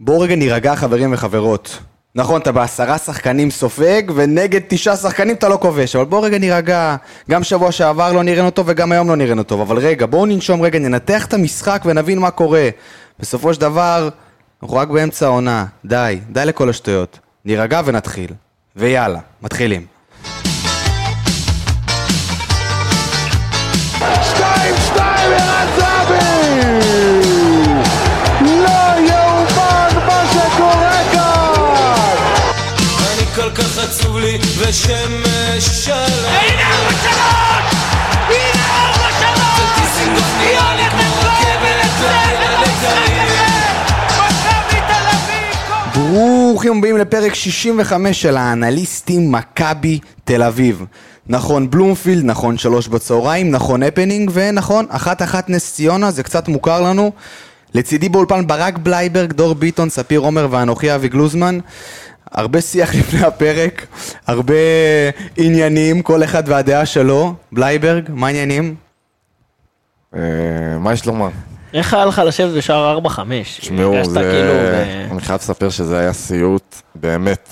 בואו רגע נירגע חברים וחברות. נכון, אתה בעשרה שחקנים סופג, ונגד תשעה שחקנים אתה לא כובש, אבל בואו רגע נירגע. גם שבוע שעבר לא נראינו טוב וגם היום לא נראינו טוב, אבל רגע, בואו ננשום רגע, ננתח את המשחק ונבין מה קורה. בסופו של דבר, אנחנו רק באמצע העונה. די, די לכל השטויות. נירגע ונתחיל. ויאללה, מתחילים. ושמש שלם הנה ארבע שלוש! הנה ארבע שלוש! ודיזינגוף נראה לי כמו רכבת לילה לגליל מכבי תל אביב! כל- ברוכים הבאים לפרק 65 של האנליסטים מכבי תל אביב. נכון בלומפילד, נכון שלוש בצהריים, נכון הפנינג, ונכון אחת אחת נס ציונה, זה קצת מוכר לנו. לצידי באולפן ברק בלייברג, דור ביטון, ספיר עומר ואנוכי אבי גלוזמן. הרבה שיח לפני הפרק, הרבה עניינים, כל אחד והדעה שלו. בלייברג, מה העניינים? אה, מה יש לומר? איך היה לך לשבת בשער 4-5? תשמעו. כאילו... אני חייב לספר שזה היה סיוט, באמת.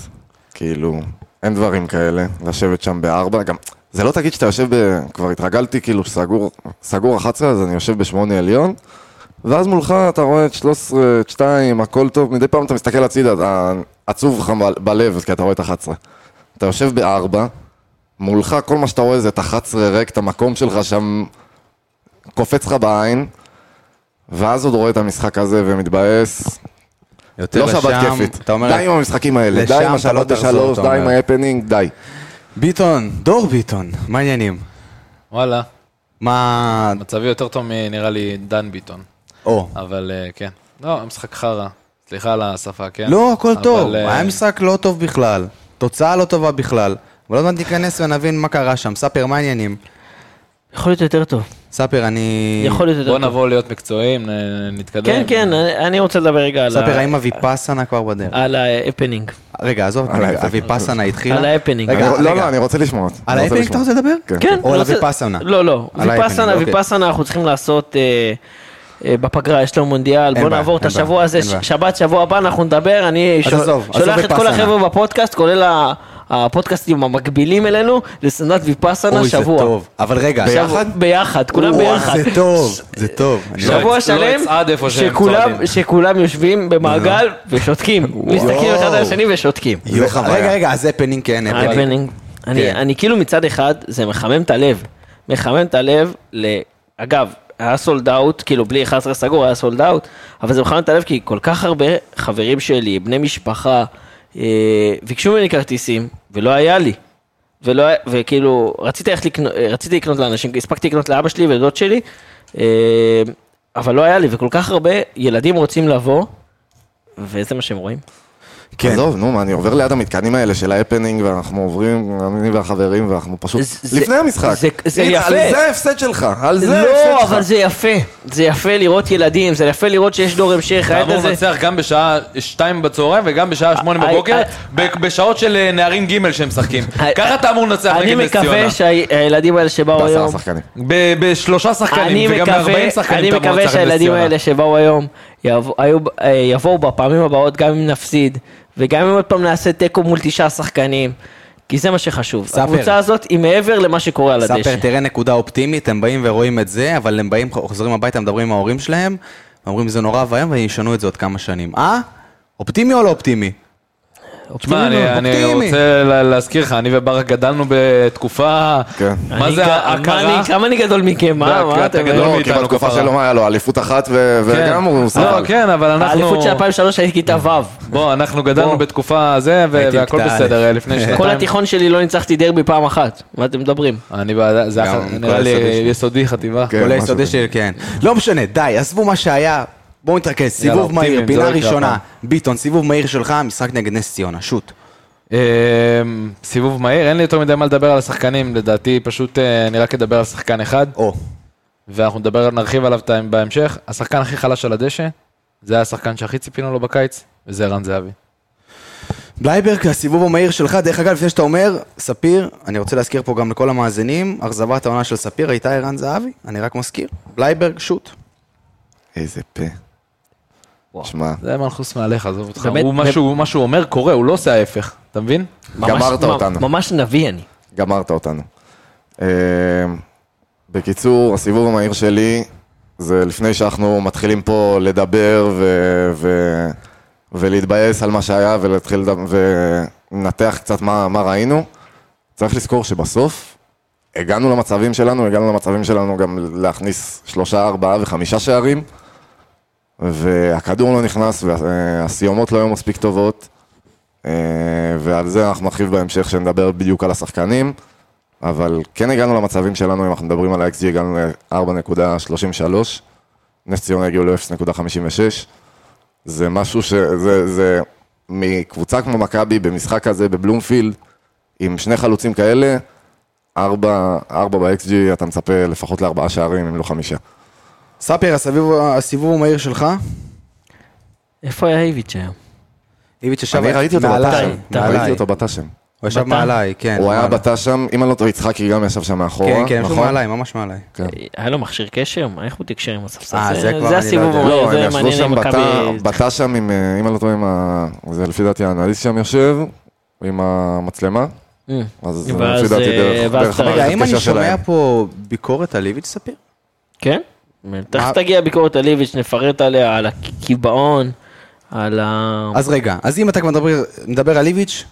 כאילו, אין דברים כאלה, לשבת שם בארבע, גם... זה לא תגיד שאתה יושב ב... כבר התרגלתי, כאילו, סגור, סגור 11, אז אני יושב בשמונה עליון, ואז מולך אתה רואה את 13, את 2, הכל טוב, מדי פעם אתה מסתכל הצידה, אתה עצוב לך בלב, כי אתה רואה את 11. אתה יושב בארבע, מולך כל מה שאתה רואה זה את 11 ריק, את המקום שלך שם קופץ לך בעין, ואז עוד רואה את המשחק הזה ומתבאס. יותר לא שבת כיפית. אומר, די עם המשחקים האלה, די עם לא תחזור, בשלוש, די עם. ההפנינג, די. ביטון, דור ביטון, מה העניינים? וואלה, מה... מצבי יותר טוב מנראה לי דן ביטון, או. אבל אה, כן. לא, המשחק חרא, סליחה על השפה, כן? לא, הכל אבל, טוב, אה, היה משחק לא טוב בכלל, תוצאה לא טובה בכלל. אבל עוד מעט ניכנס ונבין מה קרה שם. ספיר, מה העניינים? יכול להיות יותר טוב. ספיר, אני... יכול להיות יותר בוא טוב. נבוא להיות מקצועיים, נתקדם. כן, כן, אני רוצה לדבר רגע על ספיר, ה- האם הוויפאסנה כבר בדרך? על ההפנינג. רגע, עזוב. הוויפאסנה התחילה? על ההפנינג. רגע, לא. לא, אני רוצה לשמוע. על ההפנינג אתה. רוצה לדבר? כן. או על הוויפאסנה? לא, לא. ההפנינג, ויפאסנה, אוקיי. ויפאסנה אנחנו צריכים לעשות אה, בפגרה, יש לנו מונדיאל, בוא נעבור את השבוע הזה, שבת, שבוע הבא אנחנו נדבר, אני שולח את כל. החבר'ה בפודקאסט, כולל ה- הפודקאסטים המקבילים אלינו, לסדנת ויפאסנה אוי, זה שבוע. טוב. אבל רגע, שבוע- ביחד, כולם ביחד. זה טוב, זה טוב. לא. שבוע לא שלם, שהם שכולם, יושבים במעגל ושותקים, מסתכלים אחד על השני ושותקים. רגע, רגע, אז הפנינג כן, הפנינג. ההפנינג. אני, כן. אני כאילו מצד אחד, זה מחמם את הלב. מחמם את הלב. אגב, היה סולד אאוט, כאילו בלי 11 סגור, היה סולד אאוט, אבל זה מחמם את הלב כי כל כך הרבה חברים שלי, בני משפחה, אה, ביקשו ממני כרטיסים, ולא היה לי. ולא, וכאילו, רציתי, לקנות, אה, רציתי לקנות לאנשים, הספקתי לקנות לאבא שלי ולדוד שלי, אה, אבל לא היה לי, וכל כך הרבה ילדים רוצים לבוא, וזה מה שהם רואים. כן. עזוב, נו, מה, אני עובר ליד המתקנים האלה של ההפנינג, ואנחנו עוברים, אני והחברים, ואנחנו פשוט... זה- לפני המשחק. זה- זה הנה, יפה. על זה ההפסד שלך, על זה ההפסד לא, שלך. אבל זה יפה. זה יפה לראות ילדים, זה יפה לראות שיש דור המשך. אתה אמור לנצח גם בשעה שתיים בצהריים וגם בשעה שמונה אה, בבוקר, אה, בשעות של אה, נערים ג' שהם משחקים. אה, ככה אתה אמור לנצח אני נגד נס ציונה. מקווה שהילדים האלה שבאו בעשרה היום... שחקנים. ב- בשלושה אני שחקנים וגם ב-40 שחקנים אני אתה אמור מקווה שהילדים. האלה שבאו היום יבוא- היו- אה, יבואו בפעמים הבאות גם אם נפסיד, וגם אם עוד פעם נעשה תיקו מול תשעה שחקנים, כי זה מה שחשוב. ספר. הקבוצה הזאת היא מעבר למה שקורה על הדשא. ספר, תראה נקודה אופטימית, הם באים ורואים את זה, אבל הם באים, חוזרים הביתה, מדברים עם ההורים שלהם, אומרים זה נורא ואיום, וישנו את זה עוד כמה שנים. אה? אופטימי או לא אופטימי? תשמע, אני- אני אופטימי. רוצה לה- להזכיר לך, אני וברק גדלנו בתקופה... כן. מה זה ההכרה? אני- כמה אני גדול מכם? מה אתה- מה אתה. גדול לא, כי מאיתנו בתקופה כפרה. שלו, מה היה לו? אליפות אחת, כן. וגם הוא לא, סבל. כן, אבל אנחנו... האליפות של 2003 הייתי כיתה ו'. בוא, אנחנו גדלנו. בתקופה זה, והכל בסדר. לפני כל שנתיים. התיכון שלי לא ניצחתי דרבי פעם אחת. מה אתם מדברים? אני בעד, זה כל נראה לי. יסודי, חטיבה. כן, כל היסודי. שלי, כן. לא משנה, די, עזבו מה שהיה. בואו נתרכז, סיבוב מהיר, פינה לא ראשונה. ביטון, סיבוב מהיר שלך, משחק נגד נס ציונה, שוט. אמ, סיבוב מהיר, אין לי יותר מדי מה לדבר על השחקנים, לדעתי פשוט אה, אני רק אדבר על שחקן אחד, או, ואנחנו נדבר, נרחיב עליו בהמשך. השחקן הכי חלש על הדשא, זה היה השחקן שהכי ציפינו לו בקיץ, וזה ערן זהבי. בלייברג, הסיבוב המהיר שלך, דרך אגב, לפני שאתה אומר, ספיר, אני רוצה להזכיר פה גם לכל המאזינים, אכזבת העונה של ספיר הייתה ערן זהבי, אני רק מזכיר. בלייברג, שוט. איזה פה. שמע, זה מנחוס מעליך, עזוב אותך. באמת, הוא, מה באמת. שהוא- מה שהוא אומר קורה, הוא לא עושה ההפך, אתה מבין? ממש- גמרת אותנו. ממש נביא אני. גמרת אותנו. אה, בקיצור, הסיבוב המהיר שלי זה לפני שאנחנו מתחילים פה לדבר ו- ו- ולהתבאס על מה שהיה ולהתחיל לדבר- ולנתח קצת מה, מה ראינו. צריך לזכור שבסוף הגענו למצבים שלנו, הגענו למצבים שלנו גם להכניס שלושה, ארבעה וחמישה שערים, והכדור לא נכנס והסיומות לא היו מספיק טובות, אה, ועל זה אנחנו נרחיב בהמשך, שנדבר בדיוק על השחקנים, אבל כן הגענו למצבים שלנו, אם אנחנו מדברים על ה-XG, הגענו ל-4.33, נס ציונה הגיעו ל-0.56, זה משהו ש... זה, זה מקבוצה כמו מכבי, במשחק הזה בבלומפילד, עם שני חלוצים כאלה, ארבע, ארבע ב-XG, אתה מצפה לפחות לארבעה שערים, אם לא חמישה. ספיר, הסיבוב, הסיבוב המהיר שלך? איפה היה איביץ' היום? איביץ' ישב אני ראיתי אותו מעליי, בתש"ם, מעליי. ראיתי אותו בתש"ם. הוא ישב בתא? מעליי, כן. הוא היה מעליי. בתש"ם, אם אני לא טועה, יצחקי גם ישב שם מאחורה, כן, כן, הם ישבו נכון? מעליי, ממש מעליי. כן. היה לו מכשיר קשר? איך הוא תקשר עם הספסל? אה, זה לא זה הסיבוב. המהיר, לא, הם זה ישבו מעניין שם בתא, מכבי... בתא שם עם, אה, אם אני לא טועה, עם. זה לפי דעתי האנליסט שם יושב, עם המצלמה, אה, אז ואז, לפי דעתי אה, דרך רגע, האם אני שומע. פה ביקורת על איביץ' ספיר? כן? תכף תגיע ביקורת על איביץ', נפרט עליה, על הקיבעון, על ה... אז רגע, אז אם אתה כבר מדבר, מדבר על איביץ',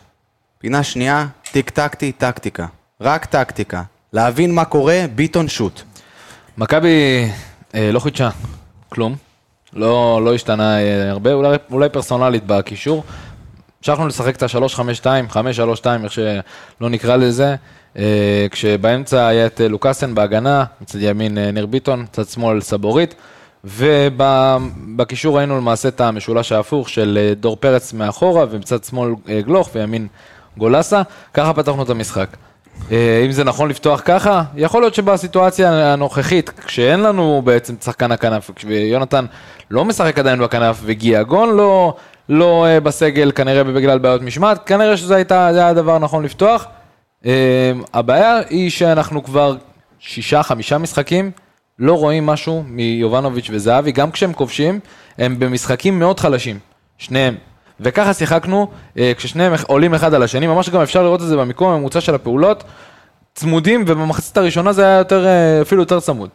פינה שנייה, טיק טקטי, טקטיקה. רק טקטיקה. להבין מה קורה, ביטון שוט. מכבי אה, לא חידשה כלום, לא, לא השתנה אה, הרבה, אולי, אולי פרסונלית בקישור. המשכנו לשחק את ה-3-5-2, 5-3-2, איך שלא נקרא לזה, כשבאמצע היה את אה, לוקאסן בהגנה, מצד ימין אה, ניר ביטון, מצד שמאל סבורית, ובקישור ראינו למעשה את המשולש ההפוך של אה, דור פרץ מאחורה, ומצד שמאל אה, גלוך וימין גולסה, ככה פתחנו את המשחק. אה, אם זה נכון לפתוח ככה, יכול להיות שבסיטואציה הנוכחית, כשאין לנו בעצם שחקן הכנף, ויונתן לא משחק עדיין בכנף, וגיאגון לא, לא אה, בסגל, כנראה בגלל בעיות משמעת, כנראה שזה היה הדבר הנכון לפתוח. אה, הבעיה היא שאנחנו כבר שישה, חמישה משחקים, לא רואים משהו מיובנוביץ' וזהבי, גם כשהם כובשים, הם במשחקים מאוד חלשים, שניהם. וככה שיחקנו, אה, כששניהם עולים אחד על השני, ממש גם אפשר לראות את זה במיקום הממוצע של הפעולות, צמודים, ובמחצית הראשונה זה היה יותר, אה, אפילו יותר צמוד.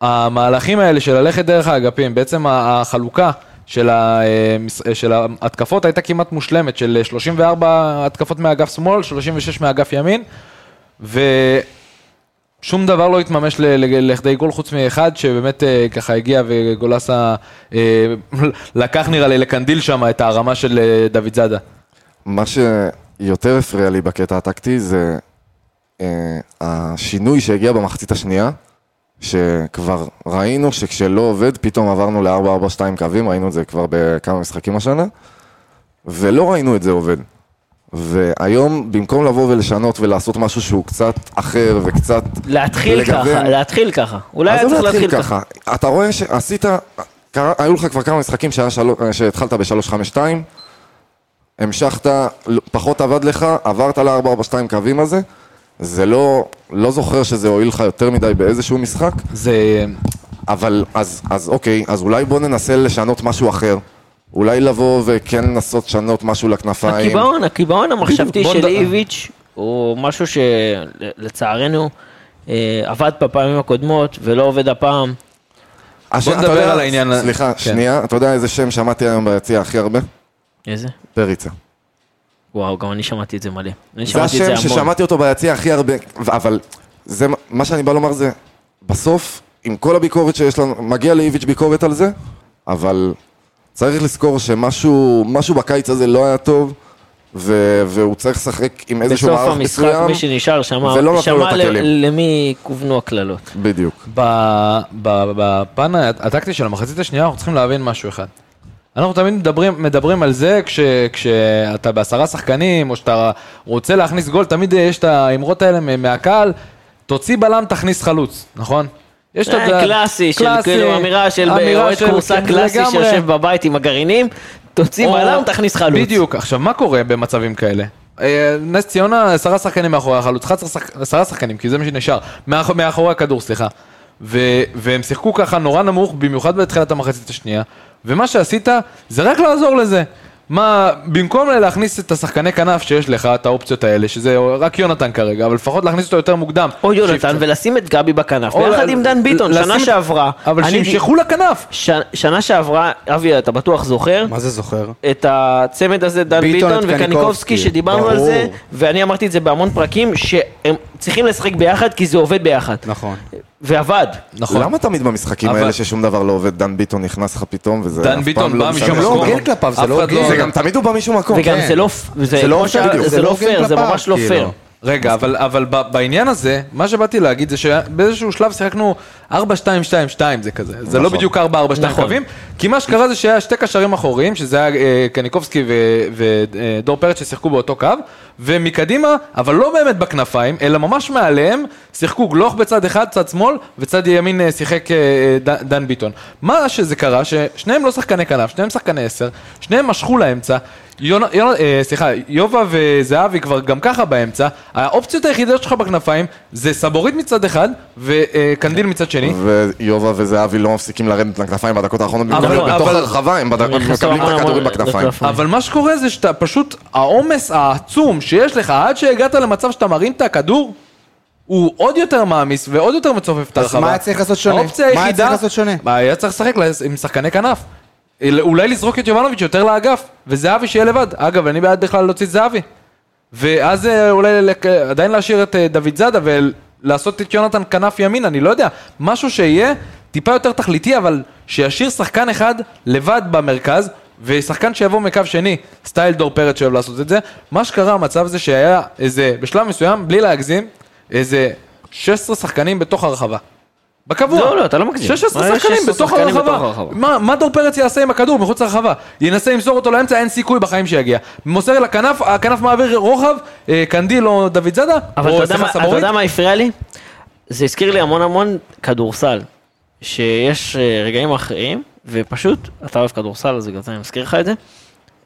המהלכים האלה של ללכת דרך האגפים, בעצם החלוקה של, ה, אה, אה, של ההתקפות הייתה כמעט מושלמת, של אה, 34 התקפות מאגף שמאל, 36 מאגף ימין, ושום דבר לא התממש לכדי גול חוץ מאחד שבאמת אה, ככה הגיע וגולסה אה, לקח נראה לי לקנדיל שם את הרמה של אה, דוד זאדה. מה שיותר הפריע לי בקטע הטקטי זה אה, השינוי שהגיע במחצית השנייה, שכבר ראינו שכשלא עובד, פתאום עברנו ל-4-4-2 קווים, ראינו את זה כבר בכמה משחקים השנה, ולא ראינו את זה עובד. והיום, במקום לבוא ולשנות ולעשות משהו שהוא קצת אחר וקצת... להתחיל לגוון- ככה, להתחיל ככה. אולי היה עזוב צריך להתחיל ככה. אתה רואה שעשית, קרה- היו לך כבר כמה משחקים שהיה של... שהתחלת ב-352, המשכת, לא- פחות עבד לך, עברת ל-442 קווים הזה, זה לא, לא זוכר שזה הועיל לך יותר מדי באיזשהו משחק, זה... אבל אז, אז אוקיי, אז אולי בוא ננסה לשנות משהו אחר. אולי לבוא וכן לנסות לשנות משהו לכנפיים. הקיבעון, הקיבעון המחשבתי בוא של נד- איביץ' הוא משהו שלצערנו אה, עבד בפעמים הקודמות ולא עובד הפעם. השם, אתה נדבר יודע- על העניין סליחה, כן. שנייה, אתה יודע איזה שם שמעתי היום ביציע הכי הרבה? איזה? פריצה. וואו, גם אני שמעתי את זה מלא. אני זה שמעתי את זה השם המון. ששמעתי אותו ביציע הכי הרבה, ו- אבל זה מה- מה שאני בא לומר זה, בסוף, עם כל הביקורת שיש לנו, מגיע לאיביץ' ביקורת על זה, אבל צריך לזכור שמשהו משהו בקיץ הזה לא היה טוב, ו- והוא צריך לשחק עם איזשהו בסוף מערך המשחק מסוים. מי שנשאר שמע ולא נתנו לו שמע ל- הכלים. למי כוונו הקללות. בדיוק. ב- ב- בפן הטקטי של המחצית השנייה אנחנו צריכים להבין משהו אחד. אנחנו תמיד מדברים, מדברים על זה כש, כשאתה בעשרה שחקנים או שאתה רוצה להכניס גול, תמיד יש את האמרות האלה מהקהל, תוציא בלם, תכניס חלוץ, נכון? יש את אה, ה- קלאסי, של כאילו אמירה של אוהד כורסה כן, קלאסי. שיושב בבית עם הגרעינים, תוציא בלם, תכניס חלוץ. בדיוק, עכשיו מה קורה במצבים כאלה? אה, נס ציונה, עשרה שחקנים מאחורי החלוץ, 11 שח- עשרה שחקנים, כי זה מה שנשאר, מאח- מאחורי הכדור, סליחה. ו- והם שיחקו ככה נורא נמוך, במיוחד בתחילת המחצית השנייה, ומה שעשית זה רק לעזור לזה. מה, במקום להכניס את השחקני כנף שיש לך, את האופציות האלה, שזה רק יונתן כרגע, אבל לפחות להכניס אותו יותר מוקדם. או יונתן, שיפצע- ולשים את גבי בכנף, או ביחד ל- עם דן ביטון, לשים שנה שעברה. אבל אני- שימשכו לכנף. ש- שנה שעברה, אבי, אתה בטוח זוכר? מה זה זוכר? את הצמד הזה, דן ביטון, ביטון וקניקובסקי, קניקובסקי. שדיברנו על ברור. זה, ואני אמרתי את זה בהמון פרקים, שהם צריכים לשחק ביחד כי זה עובד ביחד. נכון. ועבד. נכון. למה תמיד במשחקים אבל- האלה ששום דבר לא עובד, דן ביטון נכנס לך פתאום, וזה דן אף ביטון פעם לא בא משנה. משום גם לא מקום. הוגן כלפיו, זה לא הוגן. זה גם תמיד הוא בא משום מקום. וגם כן. זה לא, זה, זה לא זה זה לא לא פייר, זה ממש לא כאילו. פייר. רגע, אבל, אבל בעניין הזה, מה שבאתי להגיד זה שבאיזשהו שלב שיחקנו 4-2-2-2 זה כזה, זה לא נכון. בדיוק 4-4-2 נכון. קווים, כי מה שקרה זה שהיה שתי קשרים אחוריים, שזה היה אה, קניקובסקי ודור פרץ ששיחקו באותו קו, ומקדימה, אבל לא באמת בכנפיים, אלא ממש מעליהם, שיחקו גלוך בצד אחד, צד שמאל, וצד ימין אה, שיחק אה, ד- דן ביטון. מה שזה קרה, ששניהם לא שחקני כנף, שניהם שחקני עשר, שניהם משכו לאמצע, אה, סליחה, יובה וזהבי כבר גם ככה באמצע, האופציות היחידות שלך בכנפיים זה סבורית מצד אחד וקנדיל מצד שני. ויובה וזהבי לא מפסיקים לרדת לכנפיים בדקות האחרונות, אבל- במקום להיות בתוך אבל- הרחבה, הם מקבלים את הכדורים בכנפיים. לכנפיים. אבל מה שקורה זה שאתה פשוט, העומס העצום שיש לך עד שהגעת למצב שאתה מרים את הכדור, הוא עוד יותר מעמיס ועוד יותר מצופף את אז הרחבה. מה היה צריך לעשות שונה? האופציה מה היה היחידה, צריך לעשות שונה? מה, היה צריך לשחק עם שחקני כנף. אולי לזרוק את יובנוביץ' יותר לאגף, וזהבי שיהיה לבד. אגב, אני בעד בכלל להוציא את זהבי. ואז אה, אולי לק- עדיין להשאיר את אה, דוד זאדה ולעשות את יונתן כנף ימין, אני לא יודע. משהו שיהיה טיפה יותר תכליתי, אבל שישאיר שחקן אחד לבד במרכז, ושחקן שיבוא מקו שני, סטייל דור פרץ שאוהב לעשות את זה. מה שקרה, המצב זה שהיה איזה, בשלב מסוים, בלי להגזים, איזה 16 שחקנים בתוך הרחבה. בקבוע. לא, לא, אתה לא מגזים. 16 מה יש שחקנים 16 בתוך הרחבה. מה, מה דור פרץ יעשה עם הכדור מחוץ לרחבה? ינסה למסור אותו לאמצע, אין סיכוי בחיים שיגיע. מוסר לכנף, הכנף מעביר רוחב, אה, קנדיל או דוידזאדה, אבל אתה יודע, מה, הפריע לי? זה הזכיר לי המון המון כדורסל. שיש אה, רגעים אחרים, ופשוט, אתה אוהב כדורסל, אז בגלל זה אני מזכיר לך את זה.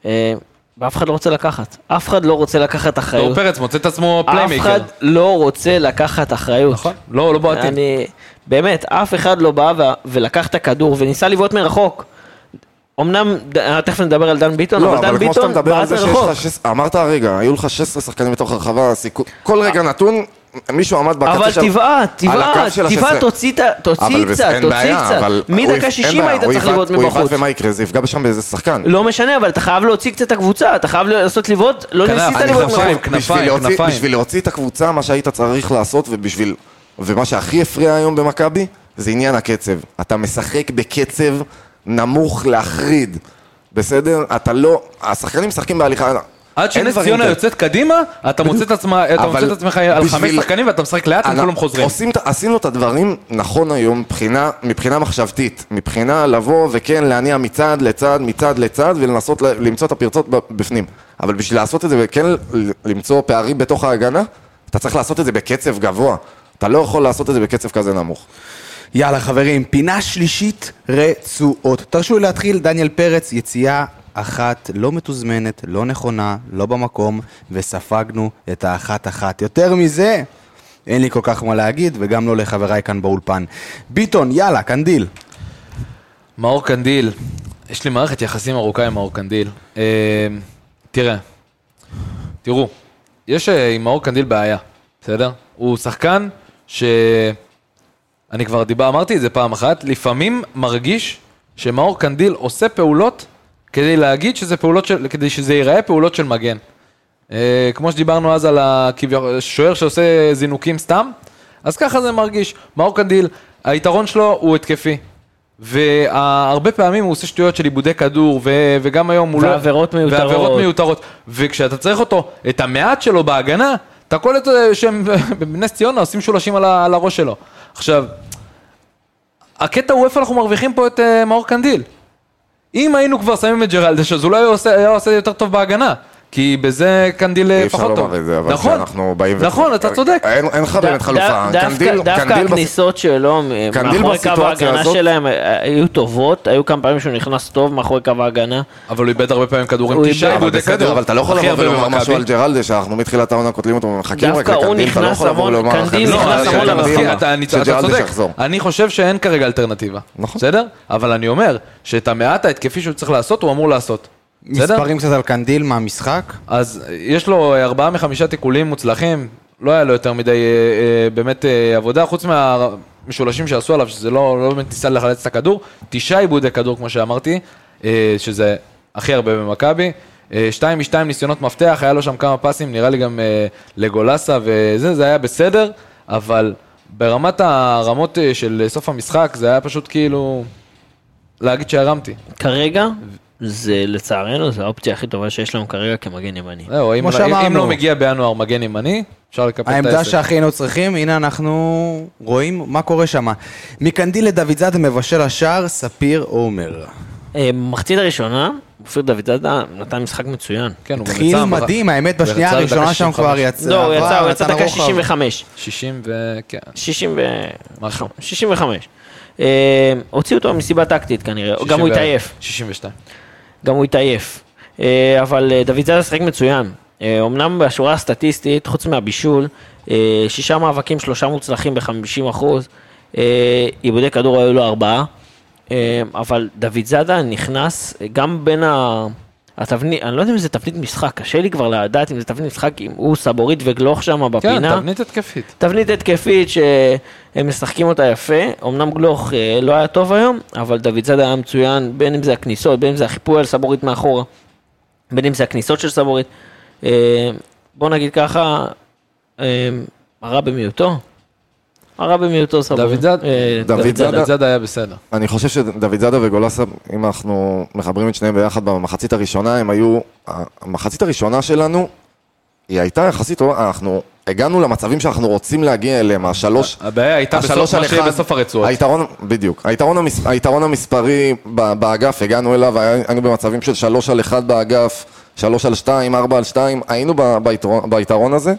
אה, ואף אחד לא רוצה לקחת. אף אחד לא רוצה לקחת דור אחריות. פרץ מוצא את עצמו אף playmaker. אחד לא רוצה לקחת אחריות. נכון, לא, לא בועטים. אני, באמת, אף אחד לא בא ו- ולקח את הכדור וניסה לבעוט מרחוק. אמנם, ד- תכף נדבר על דן ביטון, לא, אבל דן אבל כמו שאתה ביטון מדבר על בעט זה שיש מרחוק. לך, שש- אמרת הרגע, היו לך 16 שחקנים בתוך הרחבה, הסיכוי- כל רגע נתון, מישהו עמד בקצה אבל של... תבעט, הקו תבעט, תבעט, ה-16. תוציא אבל קצת, תוציא קצת. אבל מדקה יפ- 60 אין בעיה, היית צריך לבעוט הוא יבעט מבחוץ. ומה יקרה? זה יפגע שם באיזה שחקן. לא משנה, אבל אתה חייב להוציא קצת את הקבוצה, אתה חייב לעשות לבעוט, לא ניסית אני לבעוט כנפיים. בשביל להוציא את הקבוצה, מה שהיית צריך לעשות, ובשביל... ומה שהכי הפריע היום במכבי, זה עניין הקצב. אתה משחק בקצב נמוך להחריד, בסדר? אתה לא... השחקנים משחקים בהליכה... עד שנס ציונה. יוצאת קדימה, אתה מוצא את עצמך על חמש שחקנים ואתה משחק לאט, הם אנחנו כולם חוזרים. עשינו את הדברים נכון היום מבחינה, מחשבתית, מבחינה לבוא וכן להניע מצד לצד, מצד לצד ולנסות למצוא את הפרצות בפנים. אבל בשביל לעשות את זה וכן למצוא פערים בתוך ההגנה, אתה צריך לעשות את זה בקצב גבוה. אתה לא יכול לעשות את זה בקצב כזה נמוך. יאללה חברים, פינה שלישית רצועות. תרשו לי להתחיל, דניאל פרץ, יציאה אחת לא מתוזמנת, לא נכונה, לא במקום, וספגנו את האחת-אחת. יותר מזה, אין לי כל כך מה להגיד, וגם לא לחבריי כאן באולפן. ביטון, יאללה, קנדיל. מאור קנדיל, יש לי מערכת יחסים ארוכה עם מאור קנדיל. אה, תראה, תראו, יש אה, עם מאור קנדיל בעיה, בסדר? הוא שחקן ש... אני כבר דיבר, אמרתי את זה פעם אחת, לפעמים מרגיש שמאור קנדיל עושה פעולות כדי להגיד שזה פעולות של... כדי שזה ייראה פעולות של מגן. אה, כמו שדיברנו אז על השוער שעושה זינוקים סתם, אז ככה זה מרגיש. מאור קנדיל, היתרון שלו הוא התקפי. והרבה פעמים הוא עושה שטויות של עיבודי כדור, ו- וגם היום הוא לא... ועבירות מיותרות. ועבירות מיותרות. וכשאתה צריך אותו, את המעט שלו בהגנה, אתה קולט אה, שהם בנס ציונה עושים שולשים על, הראש שלו. עכשיו, הקטע הוא איפה אנחנו מרוויחים פה את אה, מאור קנדיל. אם היינו כבר שמים את ג'רלדש, אז אולי הוא עושה, היה עושה יותר טוב בהגנה. כי בזה קנדיל אה, אי אפשר פחות טוב. לומר את זה, אבל נכון, שאנחנו באים... ו- נכון, אתה צודק. אין אין לך באמת חלופה. דווקא- קנדיל- דווקא קנדיל בס- הכניסות שלו, קנדיל מאחורי קו ההגנה הזאת- שלהם אה, היו טובות, היו כמה פעמים שהוא נכנס טוב מאחורי קו ההגנה. אבל הוא איבד הרבה פעמים כדורים, תשעה בסדר, כדור. אבל אתה לא יכול לבוא ולומר. משהו על ג'רלדש, שאנחנו מתחילת העונה קוטלים אותו ומחכים רק לקנדיל, אתה לא יכול לבוא ולומר קנדיל נכנס "קנדיל, המון קנדיל, לרחבה". אתה, אני, אתה שג'רלדש צודק, יחזור. אני חושב שאין כרגע אלטרנטיבה, נכון. בסדר? אבל אני אומר שאת המעט ההתקפי שהוא צריך לעשות, הוא אמור לעשות. בסדר? מספרים קצת על קנדיל מהמשחק. אז יש לו ארבעה מחמישה תיקולים מוצלחים, לא היה לו יותר מדי אה, אה, באמת אה, עבודה, חוץ מהמשולשים שעשו עליו, שזה לא, לא באמת ניסה לחלץ את הכדור, תשעה עיבודי כדור כמו שאמרתי, אה, שזה הכי הרבה במכבי. אה, שתיים משתיים ניסיונות מפתח, היה לו שם כמה פסים, נראה לי גם אה, לגולסה וזה, זה היה בסדר, אבל ברמת הרמות אה, של סוף המשחק, זה היה פשוט כאילו להגיד שהרמתי. כרגע, זה לצערנו, זו האופציה הכי טובה שיש לנו כרגע כמגן ימני. זהו, אם, לא- אם, אם שאמרנו. לא מגיע בינואר מגן ימני, אפשר לקפל את העסק. העמדה שהכי היינו צריכים, הנה אנחנו רואים מה קורה שם. מקנדיל לדוד זאדה מבשל השער, ספיר עומר. אה, במחצית הראשונה, אופיר דוד זאדה נתן משחק מצוין. כן, הוא התחיל מדהים, האמת בשנייה הראשונה שם כבר 65. יצא. לא, הוא יצא, הוא יצא דקה רוחב. 65. 60 ו... כן. 60 ו... משהו. 65. אה, הוציאו אותו מסיבה טקטית כנראה, גם הוא 60 ו- התעייף. 62. גם הוא התעייף. אה, אבל אה, דוד זאדה שיחק מצוין. אה, אמנם בשורה הסטטיסטית, חוץ מהבישול, שישה מאבקים, שלושה מוצלחים ב-50 אחוז, עיבודי כדור היו לו ארבעה, אבל דוד זאדה נכנס גם בין ה... התבנית, אני לא יודע אם זה תבנית משחק, קשה לי כבר לדעת אם זה תבנית משחק, אם הוא סבורית וגלוך שם כן, בפינה. תבנית התקפית. תבנית התקפית שהם משחקים אותה יפה, אמנם גלוך אה, לא היה טוב היום, אבל דוד זאדה היה מצוין, בין אם זה הכניסות, בין אם זה החיפוי על סבורית מאחורה, בין אם זה הכניסות של סבורית. אה, בוא נגיד ככה, אה, הרע במיעוטו. הרע במיעוטו סבורית. דוד זאדה- אה, דוד זאדה- היה בסדר. אני חושב שדוד זאדה וגולסה, אם אנחנו מחברים את שניהם ביחד במחצית הראשונה, הם היו... המחצית הראשונה שלנו, היא הייתה יחסית טובה, אנחנו הגענו למצבים שאנחנו רוצים להגיע אליהם, השלוש... הבעיה הייתה בסוף, מה שיהיה בסוף הרצועות. היתרון, בדיוק, היתרון, המס, היתרון המספרי ב- באגף, הגענו אליו, היינו במצבים של שלוש על אחד באגף, שלוש על שתיים, ארבע על שתיים, היינו ב- ביתרון, ביתרון הזה,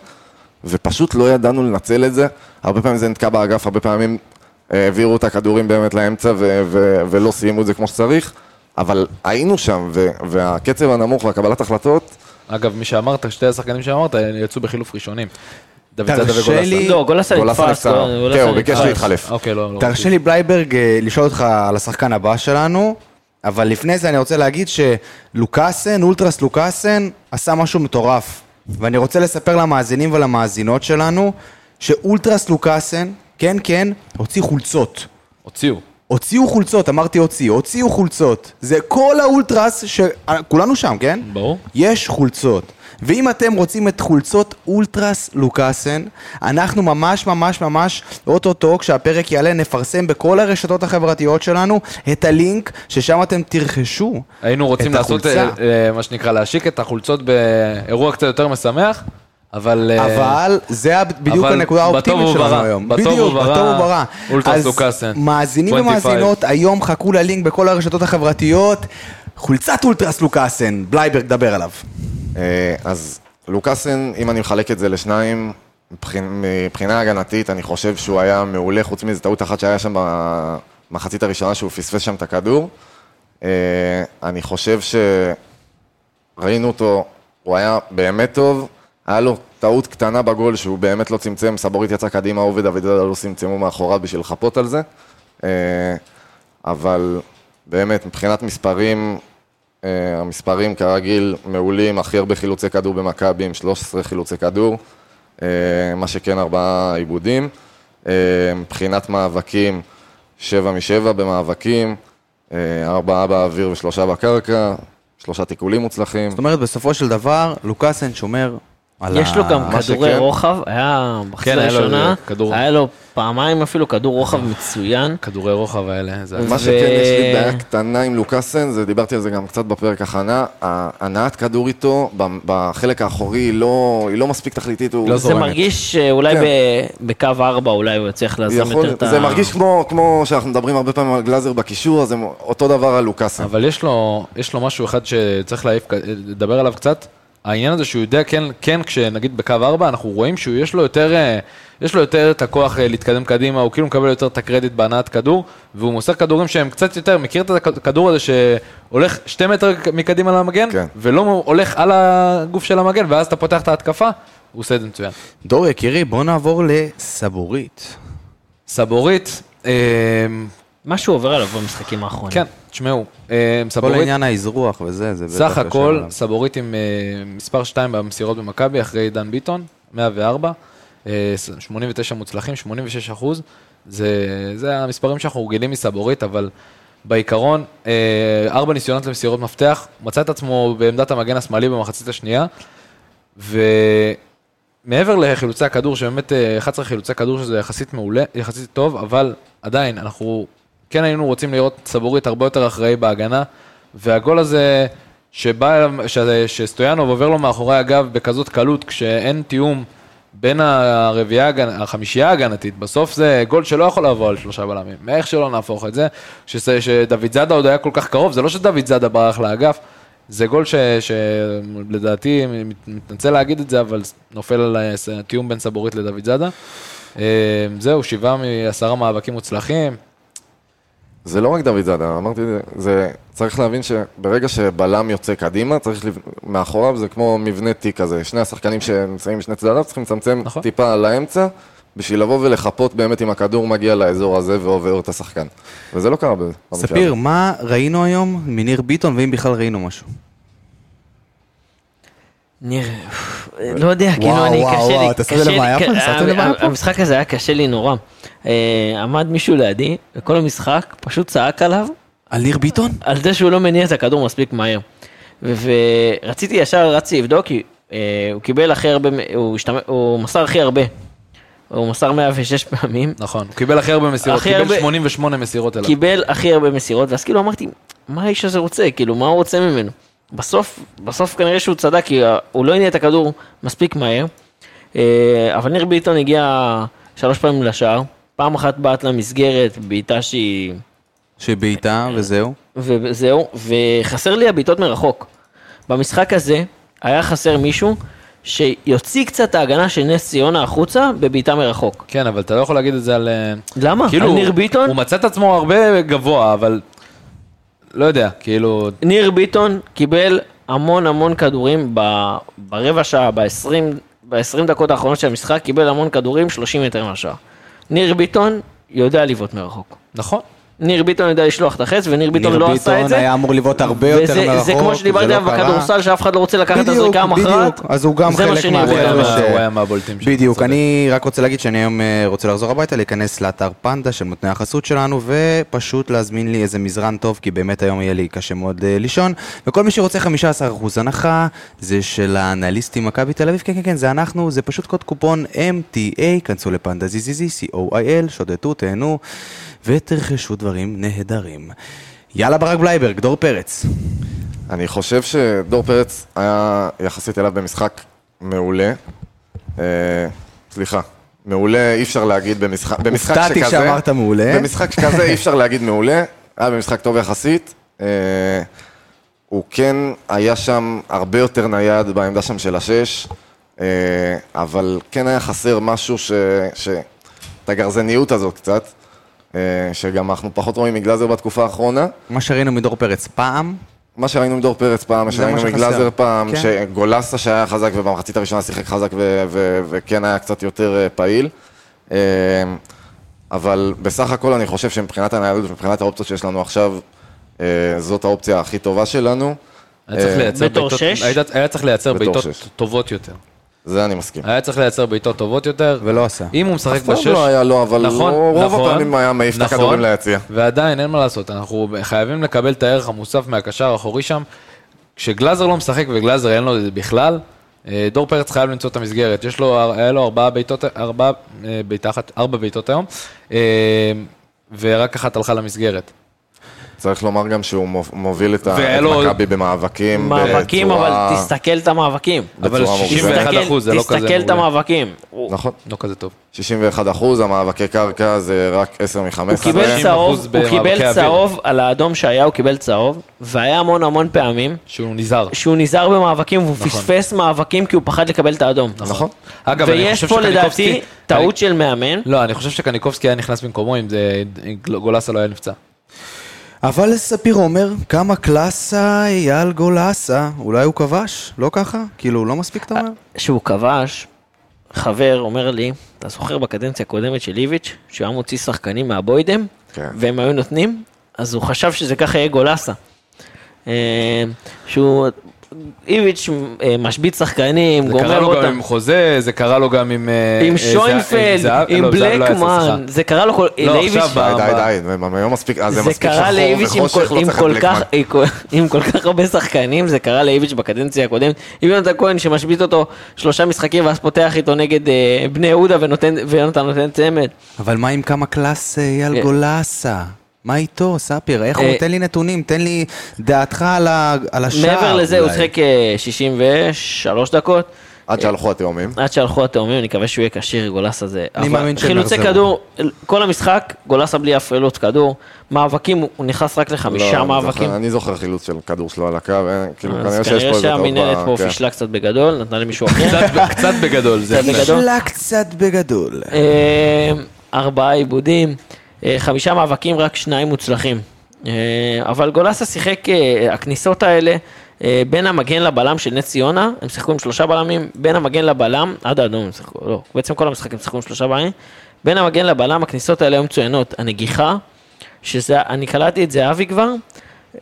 ופשוט לא ידענו לנצל את זה, הרבה פעמים זה נתקע באגף, הרבה פעמים אה, העבירו את הכדורים באמת לאמצע ו- ו- ולא סיימו את זה כמו שצריך, אבל היינו שם, ו- והקצב הנמוך והקבלת החלטות, אגב, מי שאמרת, שתי השחקנים שאמרת, יצאו בחילוף ראשונים. דוד תרשה זאדה וגולסה. לי- לא, גולסה גולסה נתפס. כן, הוא ביקש נתפס. להתחלף. אוקיי, לא, לא. תרשה לי בלייברג אה, לשאול אותך על השחקן הבא שלנו, אבל לפני זה אני רוצה להגיד שלוקאסן, אולטרס לוקאסן, עשה משהו מטורף. ואני רוצה לספר למאזינים ולמאזינות שלנו, שאולטרס לוקאסן, כן כן, הוציא חולצות. הוציאו. הוציאו חולצות, אמרתי הוציאו, הוציאו חולצות. זה כל האולטרס, ש... כולנו שם, כן? ברור. יש חולצות. ואם אתם רוצים את חולצות אולטרס לוקאסן, אנחנו ממש ממש ממש, אוטוטו, כשהפרק יעלה, נפרסם בכל הרשתות החברתיות שלנו את הלינק ששם אתם תרכשו היינו רוצים את לעשות, החולצה. אה, אה, מה שנקרא, להשיק את החולצות באירוע קצת יותר משמח, אבל... אה, אבל זה בדיוק אבל הנקודה בטוב האופטימית שלנו וברע. היום. בטוב בדיוק, וברע, בטוב וברע. אולטרס אז לוקאסן. מאזינים 25. ומאזינות, היום חכו ללינק בכל הרשתות החברתיות. חולצת אולטרס לוקאסן, בלייברג, דבר עליו. אה, אז לוקאסן, אם אני מחלק את זה לשניים, מבחינ- מבחינה הגנתית, אני חושב שהוא היה מעולה, חוץ מאיזו טעות אחת שהיה שם במחצית הראשונה, שהוא פספס שם את הכדור. אה, אני חושב שראינו אותו, הוא היה באמת טוב, היה לו טעות קטנה בגול שהוא באמת לא צמצם, סבורית יצא קדימה, הוא ודוד זאדה לא צמצמו מאחוריו בשביל לחפות על זה. אה, אבל באמת, מבחינת מספרים, המספרים כרגיל מעולים, הכי הרבה חילוצי כדור במכבי עם 13 חילוצי כדור, אה, מה שכן ארבעה עיבודים. אה, מבחינת מאבקים, שבע משבע במאבקים, אה, ארבעה באוויר ושלושה בקרקע, שלושה תיקולים מוצלחים. זאת אומרת, בסופו של דבר, לוקאסן שומר יש לו גם כדורי שכן- רוחב, היה מחצית כן, היה לו הראשונה, כדור. היה לו פעמיים אפילו כדור רוחב מצוין. כדורי רוחב האלה, זה... מה שכן, יש לי בעיה קטנה עם לוקאסן, זה דיברתי על זה גם קצת בפרק הכנה, הנעת כדור איתו, בחלק האחורי, היא לא, היא לא מספיק תכליתית, הוא... לא זה. מרגיש שאולי כן. ב- בקו 4 אולי הוא יצליח להזרים יותר את ה... זה מרגיש כמו, כמו שאנחנו מדברים הרבה פעמים על גלאזר בקישור, אז זה אותו דבר על לוקאסן. אבל יש לו, יש לו משהו אחד שצריך להעיף, לדבר עליו קצת. העניין הזה שהוא יודע, כן, כן, כשנגיד בקו 4, אנחנו רואים שהוא יש לו יותר, אה, יש לו יותר את הכוח אה, להתקדם קדימה, הוא כאילו מקבל יותר את הקרדיט בהנעת כדור, והוא מוסר כדורים שהם קצת יותר, מכיר את הכדור הזה שהולך שתי מטר מקדימה למגן, כן. ולא הולך על הגוף של המגן, ואז אתה פותח את ההתקפה, הוא עושה את זה מצוין. דור יקירי, בוא נעבור לסבורית. סבורית, אה, משהו עובר עליו במשחקים האחרונים. כן, תשמעו, אה, כל סבורית, העניין האזרוח וזה, זה בטח סך הכל. סבורית עם אה, מספר 2 במסירות במכבי, אחרי דן ביטון, 104, אה, 89 מוצלחים, 86 אחוז. זה, זה המספרים שאנחנו רגילים מסבורית, אבל בעיקרון, אה, ארבע ניסיונות למסירות מפתח, מצא את עצמו בעמדת המגן השמאלי במחצית השנייה, ומעבר לחילוצי הכדור, שבאמת אה, 11 חילוצי כדור, שזה יחסית מעולה, יחסית טוב, אבל עדיין, אנחנו כן היינו רוצים לראות סבורית הרבה יותר אחראי בהגנה, והגול הזה שבא, אליו- ש- שסטויאנוב עובר לו מאחורי הגב בכזאת קלות, כשאין תיאום בין הרביעייה, החמישייה ההגנתית, בסוף זה גול שלא יכול לבוא על שלושה בלמים, מאיך שלא נהפוך את זה, שזה- שדוד זאדה עוד היה כל כך קרוב, זה לא שדוד זאדה ברח לאגף, זה גול ש- שלדעתי, מת- מתנצל להגיד את זה, אבל נופל על התיאום בין סבורית לדוד זאדה. אה, זהו, שבעה מעשרה מאבקים מוצלחים, זה לא רק דוד זאדה, אמרתי, זה, צריך להבין שברגע שבלם יוצא קדימה, צריך, לב... מאחוריו זה כמו מבנה תיק כזה, שני השחקנים שנמצאים משני צדדיו צריכים לצמצם נכון. טיפה לאמצע, בשביל לבוא ולחפות באמת אם הכדור מגיע לאזור הזה ועובר את השחקן. וזה לא קרה בזה. ספיר, מה ראינו היום מניר ביטון, ואם בכלל ראינו משהו? ניר, לא יודע, כאילו אני, קשה לי, קשה לב לי, מה היה פה? כן, שמת לב מה היה פה? המשחק הזה היה קשה לי נורא. אה, עמד מישהו לידי, וכל המשחק פשוט צעק עליו, על ניר ביטון? על זה שהוא לא מניע את הכדור מספיק מהר. ורציתי ישר, רצתי לבדוק, כי אה, הוא קיבל הכי הרבה, הוא, מסר הכי הרבה. הוא מסר 106 פעמים, נכון, הוא קיבל הכי הרבה מסירות, קיבל הרבה- 88 מסירות אליו. קיבל הכי הרבה מסירות, ואז כאילו אמרתי, מה האיש הזה רוצה? כאילו, מה הוא רוצה ממנו? בסוף, בסוף כנראה שהוא צדק, כי אה, הוא לא הניע את הכדור מספיק מהר. אה, אבל ניר ביטון הגיע שלוש פעמים לשער, פעם אחת בעט למסגרת, בעיטה שהיא... שבעיטה וזהו. וזהו, וחסר לי הבעיטות מרחוק. במשחק הזה היה חסר מישהו שיוציא קצת את ההגנה של נס ציונה החוצה בבעיטה מרחוק. כן, אבל אתה לא יכול להגיד את זה על... אה, למה? כאילו, על ניר ביטון? הוא מצא את עצמו הרבה גבוה, אבל... לא יודע, כאילו... ניר ביטון קיבל המון המון כדורים ב- ברבע שעה, ב-20 ב-20 דקות האחרונות של המשחק, קיבל המון כדורים, 30 מטר מהשער. ניר ביטון יודע לבעוט מרחוק. נכון. ניר ביטון יודע לשלוח את החץ, וניר ביטון ניר לא עשה את ביטון זה. היה אמור לבעוט הרבה יותר מרחוק, זה כמו שדיברתי לא עליו. בכדורסל, שאף אחד לא רוצה לקחת את הזריקה המכרעת. בדיוק. אז הוא גם חלק ביטון מהבולטים שם. בדיוק. אני רק רוצה להגיד שאני היום אה, רוצה לחזור הביתה, להיכנס לאתר פנדה של נותני החסות שלנו, ופשוט להזמין לי איזה מזרן טוב, כי באמת היום יהיה לי קשה מאוד אה, לישון. וכל מי שרוצה 15% הנחה, זה של האנליסטים מכבי תל אביב, כן, כן, כן, זה אנחנו, זה פשוט קוד קופון MTA, כנסו לפנדה ZZZ, co.il, שודדו, תהנו, ותרכשו דברים נהדרים. יאללה ברק בלייברג, דור פרץ. אני חושב שדור פרץ היה יחסית אליו במשחק מעולה. אה, סליחה, מעולה אי אפשר להגיד במשחק, במשחק הופתעתי שכזה. שאמרת מעולה. במשחק כזה אי אפשר להגיד מעולה, היה במשחק טוב יחסית. אה, הוא כן היה שם הרבה יותר נייד בעמדה שם של השש, אה, אבל כן היה חסר משהו ש... ש... את הגרזניות הזאת קצת, שגם אנחנו פחות רואים מגלאזר בתקופה האחרונה. מה שראינו מדור פרץ פעם, מה שראינו מדור פרץ פעם, מה שראינו. מגלאזר פעם, כן. שגולסה שהיה חזק ובמחצית הראשונה שיחק חזק וכן היה קצת יותר אה, פעיל. אה, אבל בסך הכל אני חושב שמבחינת הניידות ומבחינת האופציות שיש לנו עכשיו, אה, זאת האופציה הכי טובה שלנו. היה צריך אה, לייצר בעיטות-. טובות יותר. זה אני מסכים. היה צריך לייצר בעיטות טובות יותר. ולא עשה. אם הוא משחק אף פעם בשש... לא היה לו, אבל נכון, הוא רוב נכון, הפעמים היה מעיף את נכון, הכדורים ליציע. ועדיין, אין מה לעשות, אנחנו חייבים לקבל את הערך המוסף מהקשר האחורי שם. כשגלאזר לא משחק וגלאזר אין לו את זה בכלל, אה, דור פרץ חייב למצוא את המסגרת. יש לו, היה לו ארבעה בעיטות, ארבעה, אה, בעיטה אחת, ארבע בעיטות היום, אה, ורק אחת הלכה למסגרת. צריך לומר גם שהוא מו- מוביל את מכבי במאבקים. מאבקים, בצורה- אבל תסתכל את המאבקים. אבל בצורה מוגזמת. 61 תסתכל- אחוז זה לא כזה תסתכל את מעולה. המאבקים. נכון. לא כזה טוב. 61 אחוז, המאבקי קרקע זה רק 10 מ-15. הוא קיבל 50% צהוב, הוא קיבל. צהוב, על האדום שהיה הוא קיבל צהוב, והיה המון המון פעמים שהוא נזהר. שהוא נזהר במאבקים והוא נכון. פספס מאבקים כי הוא פחד לקבל את האדום. נכון. אגב, אני ויש חושב פה שקניקובסקי... לדעתי טעות של מאמן. לא, אני חושב שקניקובסקי היה נכנס במקומו. אם גולסה לא היה נפצע. אבל ספיר אומר, כמה קלאסה אייל גולסה, אולי הוא כבש? לא ככה? כאילו, לא מספיק אתה אומר? שהוא כבש, חבר אומר לי, אתה זוכר בקדנציה הקודמת של איביץ', שהוא היה מוציא שחקנים מהבוידם, כן. והם היו נותנים, אז הוא חשב שזה ככה יהיה גולסה. אה, שהוא, איביץ' אה, משבית שחקנים, זה קרה גומר לו גם אותם. עם חוזה, זה קרה לו גם עם... אה, עם אה, שוינפלד, עם לא, לא בלקמן. זה קרה לו, כל- לא, לאיביץ', עכשיו די, ב- די, די, היום מספיק, זה מספיק קרה שחור לאיביץ' עם וחושך, כל- לא עם צריך כל את כך- בלקמן. עם כל- עם כל כך הרבה שחקנים, זה קרה לאיביץ' בקדנציה הקודמת. עם יונתן כהן שמשבית אותו שלושה משחקים ואז פותח איתו נגד אה, בני יהודה ונותן- ויונתן נותן צמד. אבל מה עם כמה קלאס אייל אה. מה איתו, ספיר? איך הוא? אה. תן לי נתונים, תן לי דעתך על השער. מעבר לזה הוא אולי. שיחק אה, 63 דקות. עד שהלכו התאומים. עד שהלכו התאומים, אני מקווה שהוא יהיה כשיר, גולסה זה... אני מאמין שהם חילוצי. כדור, כל המשחק, גולסה בלי הפעלות כדור. מאבקים, הוא נכנס רק לא, לחמישה אני מאבקים. אני זוכר חילוץ של כדור שלו על הקו, אה, כאילו אז כנראה שיש כנראה פה איזה טעות. שהמינהלת ב- פה כן. פישלה קצת בגדול, נתנה למישהו אחר. קצת- בגדול. זה קצת בגדול. שלה קצת בגדול. אה, ארבעה עיבודים, אה, חמישה מאבקים, רק שניים מוצלחים. אה, אבל גולסה שיחק, אה, הכניסות האלה, אה, בין המגן לבלם של נס ציונה, הם שיחקו עם שלושה בלמים, בין המגן לבלם, עד האדום הם שיחקו, לא, בעצם כל המשחקים שיחקו עם שלושה בלמים, בין המגן לבלם, הכניסות האלה היו מצוינות. הנגיחה, שזה, אני קלטתי את זהבי כבר,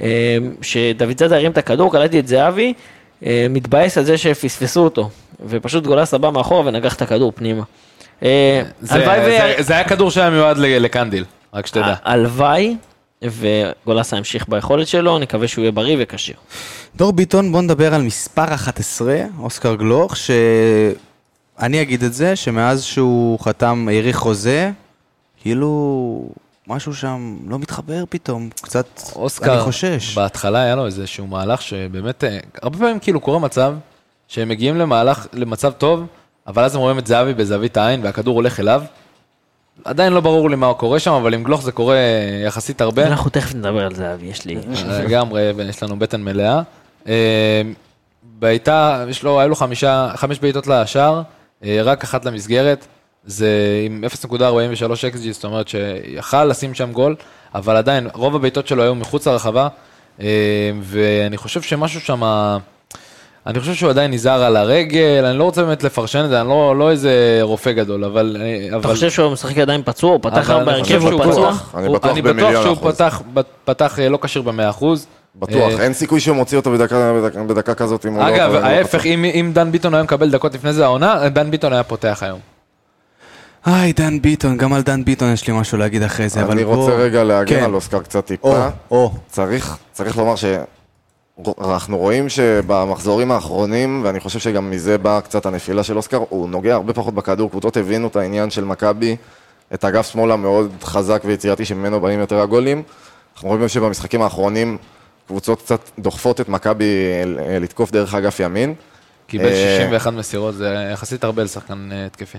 אה, שדוד זאדה הרים את הכדור, קלטתי את זהבי, אה, מתבאס על זה שפספסו אותו, ופשוט גולסה בא מאחורה ונגח את הכדור פנימה. אה, זה- הלוואי ו- זה- זה היה כדור שהיה מיועד לקנדיל, רק שתדע. הלוואי וגולסה ימשיך ביכולת שלו, נקווה שהוא יהיה בריא וכשיר. דור ביטון, בוא נדבר על מספר 11, אוסקר גלוך, שאני אגיד את זה, שמאז שהוא חתם, האריך חוזה, כאילו משהו שם לא מתחבר פתאום, קצת, אוסקר, אני חושש. בהתחלה היה לו איזשהו מהלך שבאמת, אה, הרבה פעמים כאילו קורה מצב שהם מגיעים למהלך, למצב טוב, אבל אז הם רואים את זהבי בזווית העין והכדור הולך אליו. עדיין לא ברור לי מה קורה שם, אבל עם גלוך זה קורה יחסית הרבה. אנחנו תכף נדבר על זה, אבי, יש לי... לגמרי, יש לנו בטן מלאה. אה, בעיטה, יש לו, היו לו חמישה, חמש בעיטות לשער, אה, רק אחת למסגרת. זה עם 0.43 XG, זאת אומרת שיכל לשים שם גול, אבל עדיין, רוב הבעיטות שלו היו מחוץ לרחבה, אה, ואני חושב שמשהו שם, אני חושב שהוא עדיין נזהר על הרגל, אני לא רוצה באמת לפרשן את זה, אני לא, לא איזה רופא גדול, אבל... אה, אתה אבל... חושב שהוא משחק עדיין פצוע? הוא פתח הרבה אני הרכב, הוא שהוא פצוע? בטוח. אני הוא- בטוח אני במיליון בטוח שהוא אחוז. פתח, פתח אה, לא כשיר במאה אחוז. בטוח, אה, אין סיכוי שהוא מוציא אותו בדקה- בדקה- בדקה כזאת אם הוא לא... אגב, לא ההפך. אם, אם דן ביטון היה מקבל דקות לפני זה העונה, דן ביטון היה פותח היום. היי, דן ביטון, גם על דן ביטון יש לי משהו להגיד אחרי זה, אבל אני בוא... רוצה רגע להגן כן. על אוסקר קצת טיפה. או. צריך, צריך לומר שאנחנו רואים שבמחזורים האחרונים, ואני חושב שגם מזה באה קצת הנפילה של אוסקר, הוא נוגע הרבה פחות בכדור, קבוצות הבינו את העניין של מכבי, את אגף שמאל המאוד חזק ויצירתי שממנו באים יותר הגולים. אנחנו רואים גם שבמשחקים האחרונים קבוצות קצת דוחפות את מכבי אה, לתקוף דרך אגף ימין. קיבל אה, 61 מסירות, זה יחסית הרבה לשחקן אה, התקפי.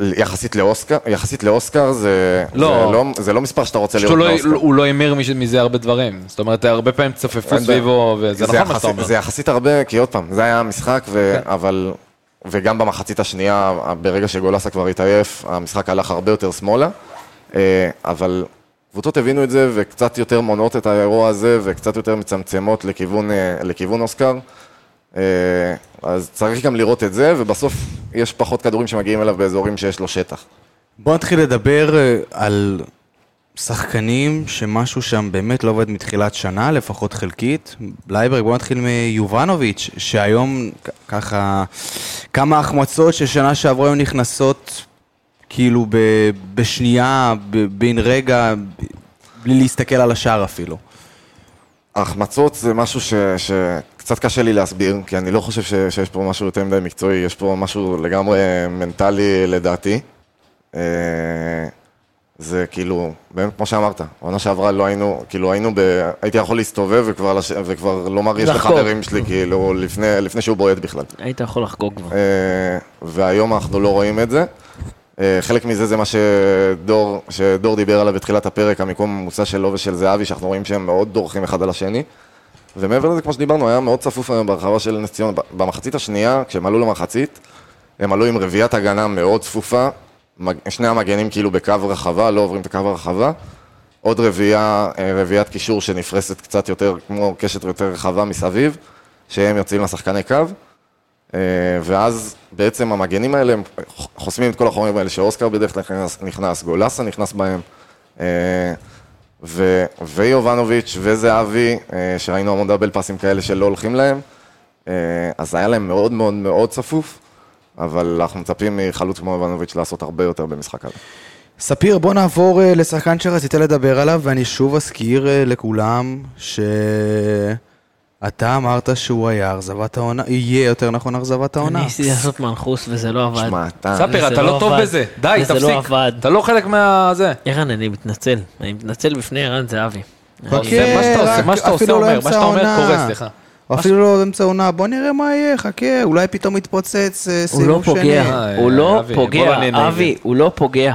יחסית לאוסקר, יחסית לאוסקר זה לא. זה לא, זה לא מספר שאתה רוצה הוא לא- באוסקר. הוא לא מש- מזה הרבה דברים. זאת אומרת, הרבה פעמים צופפו בעיה. סביבו, וזה נכון מה שאתה אומר. זה יחסית הרבה, כי עוד פעם, זה היה המשחק, ו... כן. אבל... וגם במחצית השנייה, ברגע שגולסה כבר התעייף, המשחק הלך הרבה יותר שמאלה. אה, אבל קבוצות הבינו את זה, וקצת יותר מונעות את האירוע הזה, וקצת יותר מצמצמות לכיוון, אה, לכיוון אוסקר. אה, אז צריך גם לראות את זה, ובסוף יש פחות כדורים שמגיעים אליו באזורים שיש לו שטח. בוא נתחיל לדבר אה, על שחקנים שמשהו שם באמת לא עובד מתחילת שנה, לפחות חלקית. בלייברג, בוא נתחיל מיובנוביץ', שהיום ככה כמה החמצות ששנה שעברה היו נכנסות כאילו ב- בשנייה, ב- בן רגע, בלי להסתכל על השער אפילו. ההחמצות זה משהו ש, שקצת קשה לי להסביר, כי אני לא חושב ש, שיש פה משהו יותר מדי מקצועי, יש פה משהו לגמרי מנטלי לדעתי. אה, זה כאילו, באמת, כמו שאמרת, העונה שעברה לא היינו, כאילו היינו ב... הייתי יכול להסתובב וכבר, לש... וכבר לומר יש. לחברים שלי, כאילו, לפני, לפני שהוא בועט בכלל. היית יכול לחגוג כבר. אה, והיום אנחנו לא רואים את זה. אה, חלק מזה זה מה שדור, שדור דיבר עליו בתחילת הפרק, המיקום הממוצע שלו ושל זהבי, שאנחנו רואים שהם מאוד דורכים אחד על השני. ומעבר לזה, כמו שדיברנו, היה מאוד צפוף היום ברחבה של נס ציונה. במחצית השנייה, כשהם עלו למחצית, הם עלו עם רביעיית הגנה מאוד צפופה, שני המגנים כאילו בקו רחבה, לא עוברים את הקו הרחבה. עוד רביעייה, אה, רביעיית קישור שנפרסת קצת יותר, כמו קשת יותר רחבה מסביב, שהם יוצאים לשחקני קו. אה, ואז בעצם המגנים האלה, הם חוסמים את כל החומרים האלה שאוסקר בדרך כלל נכנס, נכנס גולסה נכנס בהם, אה, ו, ויובנוביץ' וזהבי, אה, שראינו המון דאבל פאסים כאלה שלא הולכים להם, אה, אז היה להם מאוד מאוד מאוד צפוף, אבל אנחנו מצפים מחלוץ כמו יובנוביץ' לעשות הרבה יותר במשחק הזה. ספיר, בוא נעבור אה, לשחקן שרצית לדבר עליו, ואני שוב אזכיר לכולם שאתה אמרת שהוא היה אכזבת העונה, יהיה יותר נכון אכזבת העונה. אני ניסיתי לעשות מנחוס וזה לא עבד. שמע, אתה... ספר, אתה לא לא טוב. בזה. די, וזה לא תפסיק. עבד. אתה לא חלק מה... זה. ערן, אני מתנצל. אני מתנצל בפני ערן זהבי. חכה, זה מה שאתה עושה, רק מה שאתה עושה אפילו לא אומר, מה שאתה אומר. קורה, סליחה. או אפילו לא באמצע העונה, בוא נראה מה יהיה, חכה, אולי פתאום יתפוצץ אה, הוא לא סיבוב שני. פוגע, אה, הוא לא אבי, בוא לא פוגע. אבי, הוא לא פוגע.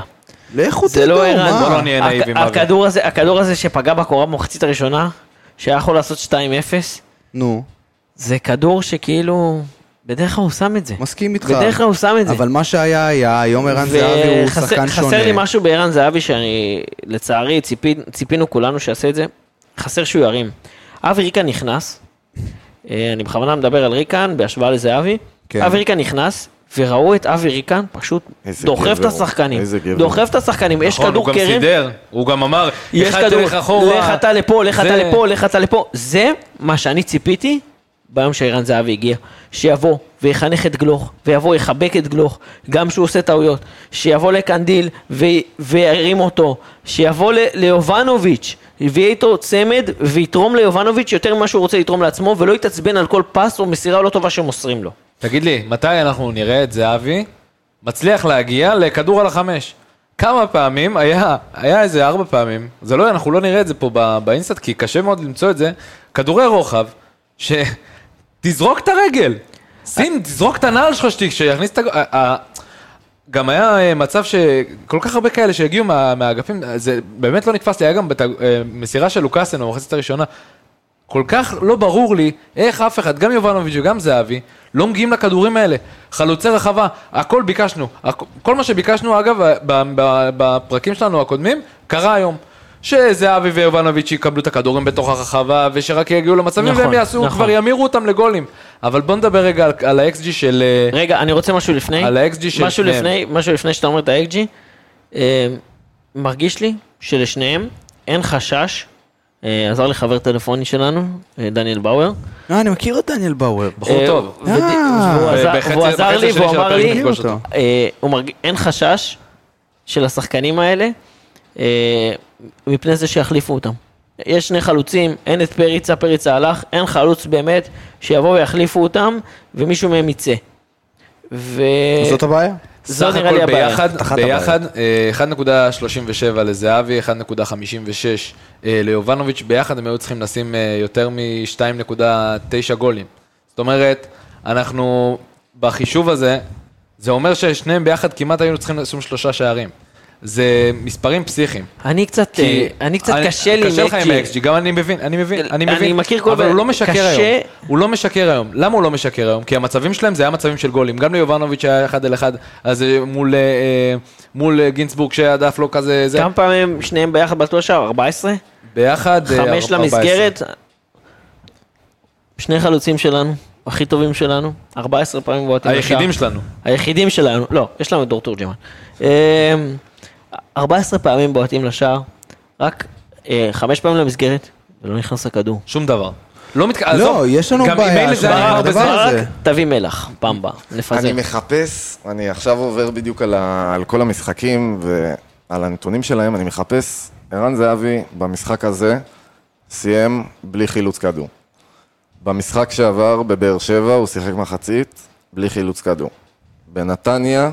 לכו זה תדעו, לא ערן, מה? בוא לא נהיה אבי. הכדור הזה, הכדור הזה שפגע בקורה במחצית הראשונה, שהיה יכול לעשות 2-0, נו, זה כדור שכאילו, בדרך כלל הוא שם את זה. מסכים איתך. בדרך כלל הוא שם את זה. אבל מה שהיה היה, היום ערן זהבי הוא וחסר- שחקן שונה. חסר לי משהו בערן זהבי שאני, לצערי, ציפי, ציפינו כולנו שיעשה את זה, חסר שהוא ירים. אבי ריקן נכנס, אה, אני בכוונה מדבר על ריקן בהשוואה לזהבי, כן. אבי ריקן נכנס, וראו את אבי ריקן פשוט דוחף את. השחקנים, איזה גבר. דוחף את השחקנים, יש נכון, כדור הוא גם קרן, סידר, הוא גם אמר, יש כדור. לך אתה לפה, לך אתה זה- לפה, לך אתה לפה, זה מה שאני ציפיתי ביום שערן זהבי הגיע, שיבוא ויחנך את גלוך, ויבוא יחבק את גלוך, גם שהוא עושה טעויות, שיבוא לקנדיל וירים אותו, שיבוא ליובנוביץ', ויהיה איתו צמד, ויתרום ליובנוביץ' יותר ממה שהוא רוצה לתרום לעצמו, ולא יתעצבן על כל פס או מסירה לא טובה שמוסרים לו. תגיד לי, מתי אנחנו נראה את זהבי מצליח להגיע לכדור על החמש? כמה פעמים, היה, היה איזה ארבע פעמים, זה לא, אנחנו לא נראה את זה פה בא- באינסטאט, כי קשה מאוד למצוא את זה, כדורי רוחב, שתזרוק את הרגל, שים, תזרוק את הנעל שלך, שיכניס את. ה- גם היה אה, מצב שכל כך הרבה כאלה שהגיעו מה, מהאגפים, זה באמת לא נתפס לי, היה גם בת... אה, מסירה של לוקאסן במחצית הראשונה, כל כך לא ברור לי איך אף אחד, גם יובנוביץ' וגם זהבי, לא מגיעים לכדורים האלה. חלוצי רחבה, הכל ביקשנו. הכ- כל מה שביקשנו, אגב, בפרקים שלנו הקודמים, קרה היום. שזהבי ויובנוביץ' יקבלו את הכדורים בתוך הרחבה, ושרק יגיעו למצבים, נכון, והם יעשו, נכון. כבר ימירו אותם לגולים. אבל בוא נדבר רגע על, על ה-XG של... אה, רגע, אני רוצה משהו לפני. על ה-XG של משהו שניהם. לפני, משהו לפני שאתה אומר את ה-XG. אה, מרגיש לי שלשניהם אין חשש. אה, עזר לי חבר טלפוני שלנו, אה, דניאל באואר. אה, אני מכיר את דניאל באואר. בחור אה, טוב. אה, והוא עזר- לי והוא אמר לי. אה, הוא מרג... אין חשש של השחקנים האלה אה, מפני זה שיחליפו אותם. יש שני חלוצים, אין את פריצה, פריצה הלך, אין חלוץ באמת שיבוא ויחליפו אותם ומישהו מהם יצא. ו... זאת הבעיה? זו סך נראה לי הכל הבעיה. ביחד, ביחד אה, 1.37 לזהבי, 1.56 אה, ליובנוביץ', ביחד הם היו צריכים לשים אה, יותר מ-2.9 גולים. זאת אומרת, אנחנו בחישוב הזה, זה אומר ששניהם ביחד כמעט היינו צריכים לשים שלושה שערים. זה מספרים פסיכיים. אני קצת, כי אה, אני קצת קשה לי קשה לך עם XG. ה-XG, גם אני מבין, אני מבין, אני אני מבין. מכיר כל אבל הוא לא משקר קשה- היום. הוא לא משקר היום. למה הוא לא משקר היום? כי המצבים שלהם זה היה מצבים של גולים. גם ליובנוביץ' היה אחד על אחד, אז אה, מול, אה, מול גינצבורג שהדף לא כזה, זה. כמה פעמים שניהם ביחד בעטו לשער? 14? ביחד, חמש 14. למסגרת. שני חלוצים שלנו, הכי טובים שלנו, 14 פעמים בועטים לשער. היחידים שלנו. היחידים שלנו, לא, יש לנו את דור תורג'מן. אמ, 14 פעמים בועטים לשער, רק אה, חמש פעמים למסגרת, ולא נכנס הכדור. שום דבר. לא מתק... לא, עזוב, יש לנו בעיה עם הדבר זמן. הזה. רק תביא מלח, פעם הבאה, נפזר. אני מחפש, אני עכשיו עובר בדיוק על, ה, על כל המשחקים ועל הנתונים שלהם, אני מחפש, ערן זהבי במשחק הזה סיים בלי חילוץ כדור. במשחק שעבר בבאר שבע הוא שיחק מחצית בלי חילוץ כדור. בנתניה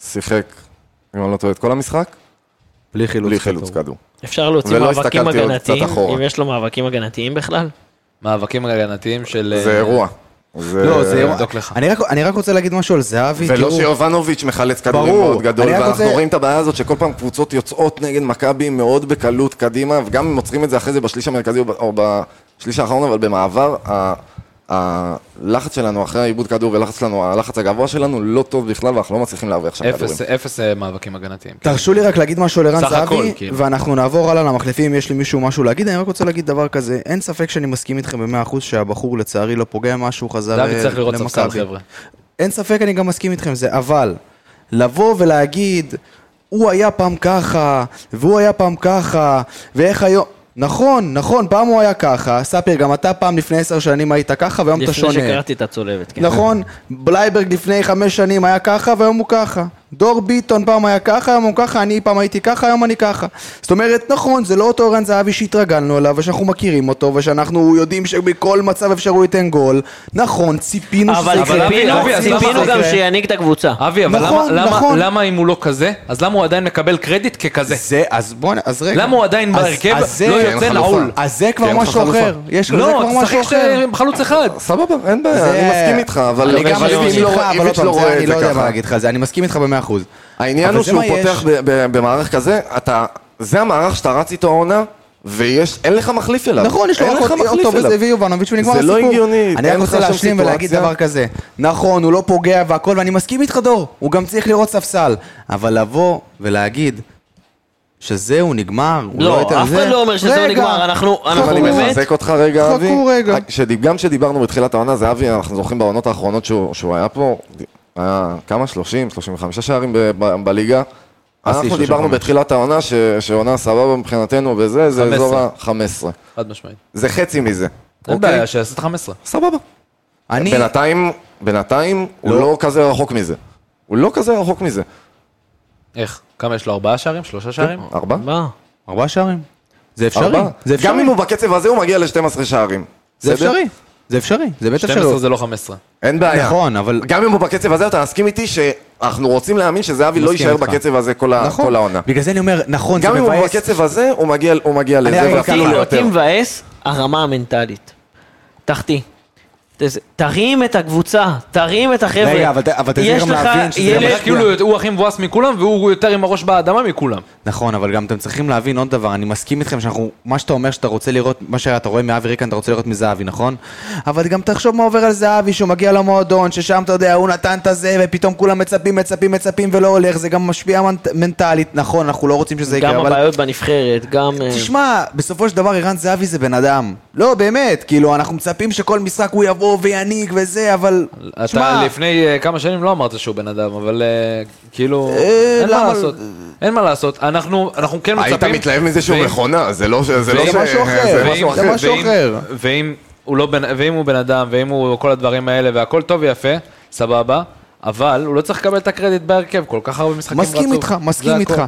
שיחק, אם אני לא טועה, את כל המשחק, בלי חילוץ בלי חילוץ כדור. כדור. אפשר להוציא ולא מאבקים הגנתיים. אם יש לו מאבקים הגנתיים בכלל. מאבקים הגנתיים של... זה אה, אירוע. זה... לא, זה אירוע. אני רק- אני רק רוצה להגיד משהו על זהבי, ולא תראו, שיובנוביץ' מחלץ כדורים ברור. מאוד גדול, ואנחנו רוצה- רואים את הבעיה הזאת שכל פעם קבוצות יוצאות נגד מכבי מאוד בקלות קדימה, וגם אם עוצרים את זה אחרי זה בשליש המרכזי או בשליש האחרון, אבל במעבר, הלחץ שלנו אחרי העיבוד כדור ולחץ שלנו, הלחץ הגבוה שלנו לא טוב בכלל, ואנחנו לא מצליחים להרוויח שם כדורים. אפס, אה, מאבקים הגנתיים. תרשו לי רק להגיד משהו על ערן סך הכל, זהבי, כאילו. ואנחנו נעבור הלאה למחליפים, אם יש לי מישהו משהו להגיד, אני רק רוצה להגיד דבר כזה, אין ספק שאני מסכים איתכם במאה אחוז שהבחור לצערי לא פוגע משהו, חזר דוד אה, צריך לראות ספסל, למכבי. חבר'ה. אין ספק, אני גם מסכים איתכם זה, אבל לבוא ולהגיד, הוא היה פעם ככה, והוא היה פעם ככה, ואיך היום... נכון, נכון, פעם הוא היה ככה, ספיר, גם אתה פעם לפני עשר שנים היית ככה, והיום אתה לפני שונה. שקראתי את הצולבת, כן. נכון, בלייברג לפני חמש שנים היה ככה והיום הוא ככה. דור ביטון פעם היה ככה, היום הוא ככה, אני פעם הייתי ככה, היום אני ככה. זאת אומרת, נכון, זה לא אותו ערן זהבי שהתרגלנו אליו, ושאנחנו מכירים אותו, ושאנחנו יודעים שבכל מצב אפשר הוא ייתן גול. נכון, ציפינו שזה אבל יקרה. ציפינו אבי, אז למה ציפינו זה גם? שינהיג את הקבוצה. אבי, אבל נכון, למה- למה- נכון. למה אם הוא לא כזה, אז למה הוא עדיין מקבל קרדיט ככזה? זה, אז בוא, נ- אז רגע. למה הוא עדיין בהרכב זה- לא כי יוצא. נעול? אז זה כבר לך משהו. אחר. יש זה לא, תשחק חלוץ אחד. סבבה, אין בעיה, זה- אני מסכים איתך, אבל אני גם אבל מסכים לא- איתך, אבל לא זה אני לא זה יודע מה. להגיד לך, זה אני מסכים איתך במאה אחוז. העניין הוא זה שהוא יש. פותח ב- ב- במערך כזה, אתה, זה המערך שאתה רץ איתו העונה, ויש, אין לך מחליף אליו. נכון, יש לו אין רק לך עוד מחליף אותו ויובנוביץ' ונגמר זה הסיפור. לא הגיוני, אני רק רוצה להשלים ולהגיד. דבר כזה. נכון, הוא לא פוגע והכל, ואני מסכים איתך דור, הוא גם צריך לראות ספסל. אבל לבוא ולהגיד שזהו, נגמר, הוא לא לא, יותר אף זה... אחד לא אומר שזהו רגע, נגמר, אנחנו עכשיו אנחנו אני באמת... מחזק אותך רגע, חכו אבי. רגע. שדיב- גם כשדיברנו בתחילת העונה, זה אבי, אנחנו זוכרים בעונות האחרונות שהוא שהוא היה פה, היה כמה? 30, 35 שערים ב- ב- בליגה. אנחנו 35. דיברנו בתחילת העונה ש- שעונה סבבה מבחינתנו וזה, זה 15. אזור ה-15. חד משמעית. זה חצי מזה. אין אוקיי? בעיה, שיעשה את 15. סבבה. אני... בינתיים, בינתיים הוא לא. לא כזה רחוק מזה. הוא לא כזה רחוק מזה. איך? כמה יש לו? ארבעה שערים? שלושה שערים? ארבע? מה? ארבעה שערים. זה אפשרי. ארבע? זה אפשרי. גם אם הוא בקצב הזה, הוא מגיע ל-12 שערים. זה בסדר? אפשרי. זה אפשרי. זה בטח 12 שלא. זה לא 15. אין בעיה. נכון, אבל... גם אם הוא בקצב הזה, אתה מסכים איתי שאנחנו רוצים להאמין שזהבי לא יישאר איתך. בקצב הזה כל ה- נכון. כל העונה. בגלל זה אני אומר, נכון, זה גם אם הוא מבאס. בקצב הזה, הוא מגיע- הוא מגיע אני לזה אגיד לך ואפילו ככה, אותי ליותר. מבאס הרמה המנטלית. תחתי. תרים את הקבוצה, תרים את החבר'ה. רגע, אבל ת- אבל תצליח יש גם לך להבין שזה גם נראה כאילו הוא הכי מבואס מכולם והוא יותר עם הראש באדמה מכולם. נכון, אבל גם אתם צריכים להבין עוד דבר, אני מסכים איתכם שאנחנו, מה שאתה אומר שאתה רוצה לראות, מה שאתה רואה מאבי ריקן אתה רוצה לראות מזהבי, נכון? אבל גם תחשוב מה עובר על זהבי, שהוא מגיע למועדון, ששם אתה יודע, הוא נתן את הזה, ופתאום כולם מצפים, מצפים, מצפים ולא הולך, זה גם משפיע מנט- מנטלית, נכון, אנחנו לא רוצים שזה יקרה, גם אבל... הבעיות בנבחרת, גם... אה, תשמע, בסופו של דבר ערן זהבי זה בן אדם. לא, באמת, כאילו, אנחנו מצפים שכל משחק הוא יבוא וינהיג וזה, אבל... אתה תשמע, לפני אה, כמה שנים לא אמרת שהוא בן אדם, אבל אה, כאילו, אה, אין? מה לעשות. אין מה לעשות, אנחנו אנחנו כן מצפים... היית מתלהב מזה שהוא ואם- מכונה, זה לא ש... זה לא זה ש- משהו אחר, זה ואם- משהו זה אחר. ואם- אחר. ואם הוא לא בן- ואם הוא בן אדם, ואם הוא כל הדברים האלה, והכל טוב ויפה, סבבה, אבל הוא לא צריך לקבל את הקרדיט בהרכב, כל כך הרבה משחקים רצוף. מסכים איתך, מסכים זה איתך.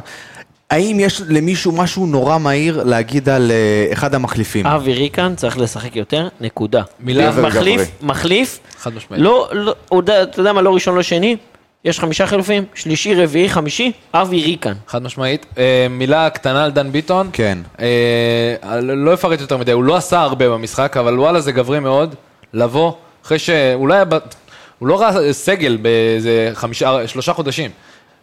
האם יש למישהו משהו נורא מהיר להגיד על אה, אחד המחליפים? אבי ריקן צריך לשחק יותר, נקודה. מילה מחליף, גברי. מחליף, חד משמעית. לא, לא, אתה יודע מה, לא ראשון, לא שני, יש חמישה חילופים, שלישי, רביעי, חמישי, אבי ריקן. חד משמעית. אה, מילה קטנה על דן ביטון. כן. אה, לא אפרט יותר מדי, הוא לא עשה הרבה במשחק, אבל וואלה זה גברי מאוד, לבוא, אחרי שאולי, הוא לא ראה סגל באיזה חמישה, שלושה חודשים.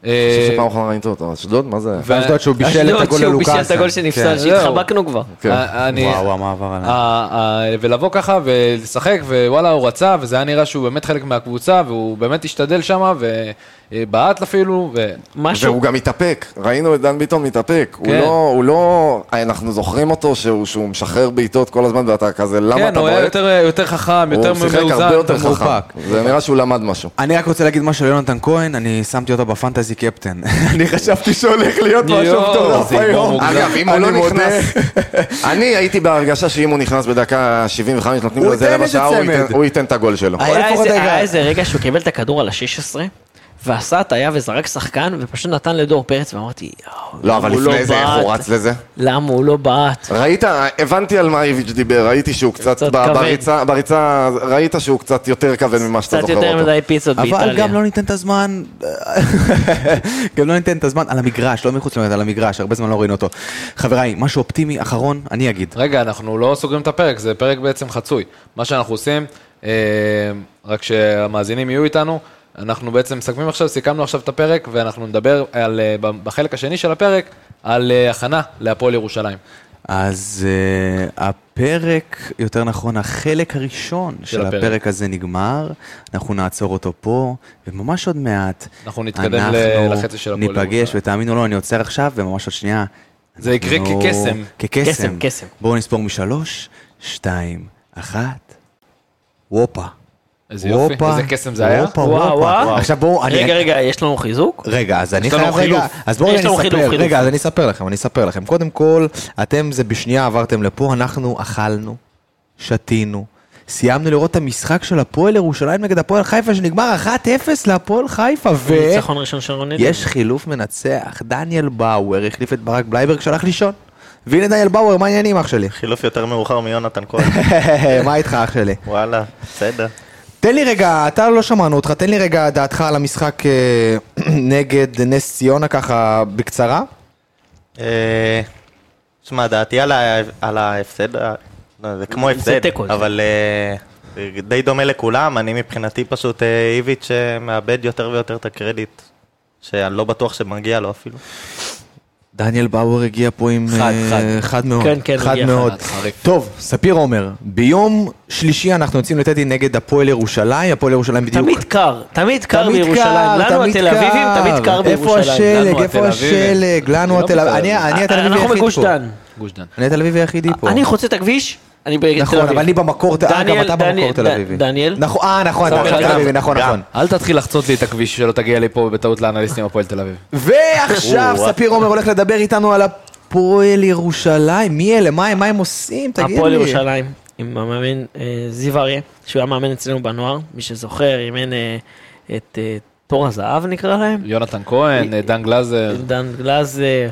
אני חושב שפעם אחרונה ראית אותו, אשדוד? מה זה? ו- אשדוד שהוא בישל את אשדוד, הגול שהוא ללוקאסן. בישל את הגול שנפסל, כן. שהתחבקנו כבר. כן. אה, אני- וואו, המעבר עליו. ה- ה- ולבוא ככה ולשחק, ווואלה הוא רצה, וזה היה נראה שהוא באמת חלק מהקבוצה, והוא באמת השתדל שם, ובעט אפילו, ו... משהו, והוא גם מתאפק, ראינו את דן ביטון מתאפק, הוא כן. לא, הוא לא, אנחנו זוכרים אותו שהוא, שהוא משחרר בעיטות כל הזמן ואתה כזה, למה כן, אתה הוא היה בועט? יותר, יותר חכם, יותר הוא שיחק מאוזן, הרבה יותר חכם. זה נראה שהוא למד משהו. אני רק רוצה להגיד משהו על יונתן כהן, אני שמתי אותו בפנטזי קפטן. אני חשבתי שהולך להיות משהו מטורף יגמור היום. אגב, אם הוא אני לא. נכנס, אני הייתי בהרגשה שאם הוא נכנס בדקה 75, נותנים הוא לו איזה רבע שעה, הוא. ייתן- הוא את הגול שלו. היה איזה רגע שהוא קיבל את הכדור על ה-16, ועשה הטעיה וזרק שחקן, ופשוט נתן לדור פרץ, ואמרתי, יואו, לא, אבל לפני זה איך הוא? רץ לזה? למה הוא לא בעט? ראית, הבנתי על מה איביץ' דיבר, ראיתי שהוא קצת, קצת ב- כבד. בריצה, בריצה, ראית שהוא קצת יותר כבד ממה שאתה קצת זוכר יותר אותו. מדי פיצות אבל באיטליה. גם לא ניתן את הזמן, גם לא ניתן את הזמן על המגרש, לא מחוץ למגרש, על המגרש, הרבה זמן לא ראינו אותו. חבריי, משהו אופטימי אחרון, אני אגיד. רגע, אנחנו לא סוגרים את הפרק, זה פרק בעצם חצוי. מה שאנחנו עושים, אה, רק שהמאזינים יהיו איתנו, אנחנו בעצם מסכמים עכשיו, סיכמנו עכשיו את הפרק, ואנחנו נדבר על, אה, בחלק השני של הפרק, על אה, הכנה להפועל ירושלים. אז uh, הפרק, יותר נכון, החלק הראשון של, הפרק. הפרק הזה נגמר, אנחנו נעצור אותו פה, וממש עוד מעט, אנחנו נתקדם ל- לחצי של הפועל ניפגש, ירושלים. ותאמינו לו, אני עוצר עכשיו, וממש עוד שנייה. זה יקרה אנחנו- כקסם. כקסם. קסם, קסם. בואו נספור משלוש, שתיים, אחת, וופה. איזה יופי, איזה קסם זה היה. וופה, וואו, וופה. וואו. עכשיו בואו, אני... רגע, רגע, יש לנו חיזוק? רגע, אז אני יש לנו חייב רגע, חילוף. אז בואו יש אני אספר, חילוף, חילוף. רגע, אז אני אספר לכם, אני אספר לכם. קודם כל, אתם זה בשנייה עברתם לפה, אנחנו אכלנו, שתינו, סיימנו לראות את המשחק של הפועל ירושלים נגד הפועל חיפה, שנגמר 1-0 להפועל חיפה, ניצחון ראשון של רוני לוי. ויש חילוף מנצח, דניאל באואר החליף את ברק בלייברג שהלך לישון. והנה דניאל באואר, מה העניינים אח שלי? חילוף יותר מאוחר מיונתן כהן. מה איתך אח שלי? וואלה, בסדר. תן לי רגע, אתה לא שמענו אותך, תן לי רגע דעתך על המשחק אה, נגד נס ציונה ככה בקצרה. אה, שמע, דעתי על ההפסד, אה, לא, זה כמו הפסד. אבל די דומה לכולם, אני מבחינתי פשוט איביץ' מאבד יותר ויותר את הקרדיט, שאני לא בטוח שמגיע לו אפילו. דניאל באואר הגיע פה עם חד, אה, חד. חד מאוד, כן, כן, חד הגיע מאוד. חד. טוב, ספיר עומר, ביום שלישי אנחנו יוצאים לטדי נגד הפועל ירושלים, הפועל ירושלים בדיוק. תמיד קר, תמיד קר תמיד בירושלים. קר, לנו תמיד התל אביבים. תמיד קר איפה בירושלים. השלג, איפה התל אביבים. השלג, לנו לא התל בתל אביב, אביב. אני התל אביבי אנחנו היחיד מגוש פה. דן. גוש דן. אני התל אביבי היחידי פה. אני חוצה את הכביש, אני בתל אביב. נכון, אבל אני במקור, אה, גם דניאל- אתה במקור תל אביבי. דניאל? נכון, אה, נכון, אתה עכשיו תל. אביבי, נכון, נכון. אל תתחיל לחצות לי את הכביש שלא תגיע לי פה בטעות לאנליסטים הפועל תל אביב. ועכשיו או, ספיר עומר הולך לדבר איתנו על הפועל ירושלים. מי אלה? מה הם- מה הם עושים? תגיד לי. הפועל ירושלים, עם המאמן אה, זיו אריה, שהוא היה מאמן אצלנו בנוער, מי שזוכר, אימן אה, את אה, תור הזהב נקרא להם, יונתן כהן, דן גלאזר, דן גלאזר, אה,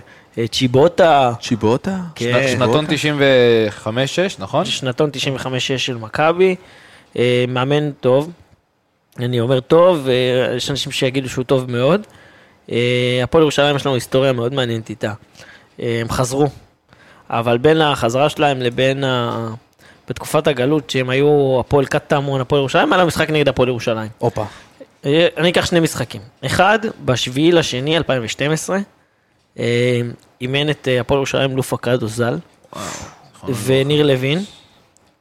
צ'יבוטה, צ'יבוטה? כן. שנתון 95-6, נכון? שנתון 95-6 של מכבי, אה, מאמן טוב, אני אומר טוב, אה, יש אנשים שיגידו שהוא טוב מאוד. אה, הפועל ירושלים יש לנו היסטוריה מאוד מעניינת איתה. אה, הם חזרו, אבל בין החזרה שלהם לבין ה... בתקופת הגלות שהם היו הפועל קטמון, הפועל ירושלים, היה משחק נגד הפועל ירושלים. הופה. אה, אני אקח שני משחקים. אחד, בשביעי לשני 2012, אה, אימן את אה, הפועל ירושלים לופה קדו ז"ל, וניר לוין,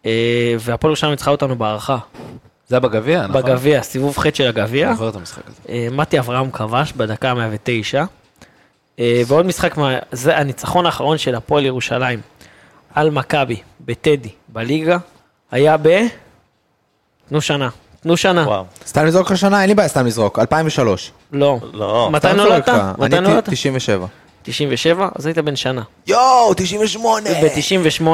אה, והפועל ירושלים ניצחה אותנו בהערכה, זה היה בגביע, נכון? בגביע, סיבוב ח' של הגביע. אני זוכר את המשחק הזה. אה, מתי אברהם כבש בדקה ה-109. אה, ועוד משחק, מה- זה הניצחון האחרון של הפועל ירושלים על מכבי בטדי בליגה, היה ב... תנו שנה, תנו שנה. וואו. סתם לזרוק לך שנה? אין לי בעיה סתם לזרוק. 2003. לא. לא. מתי נולדת? מתי אני נולדת? 97. 97, אז היית בן שנה. יואו, 98! ב-98,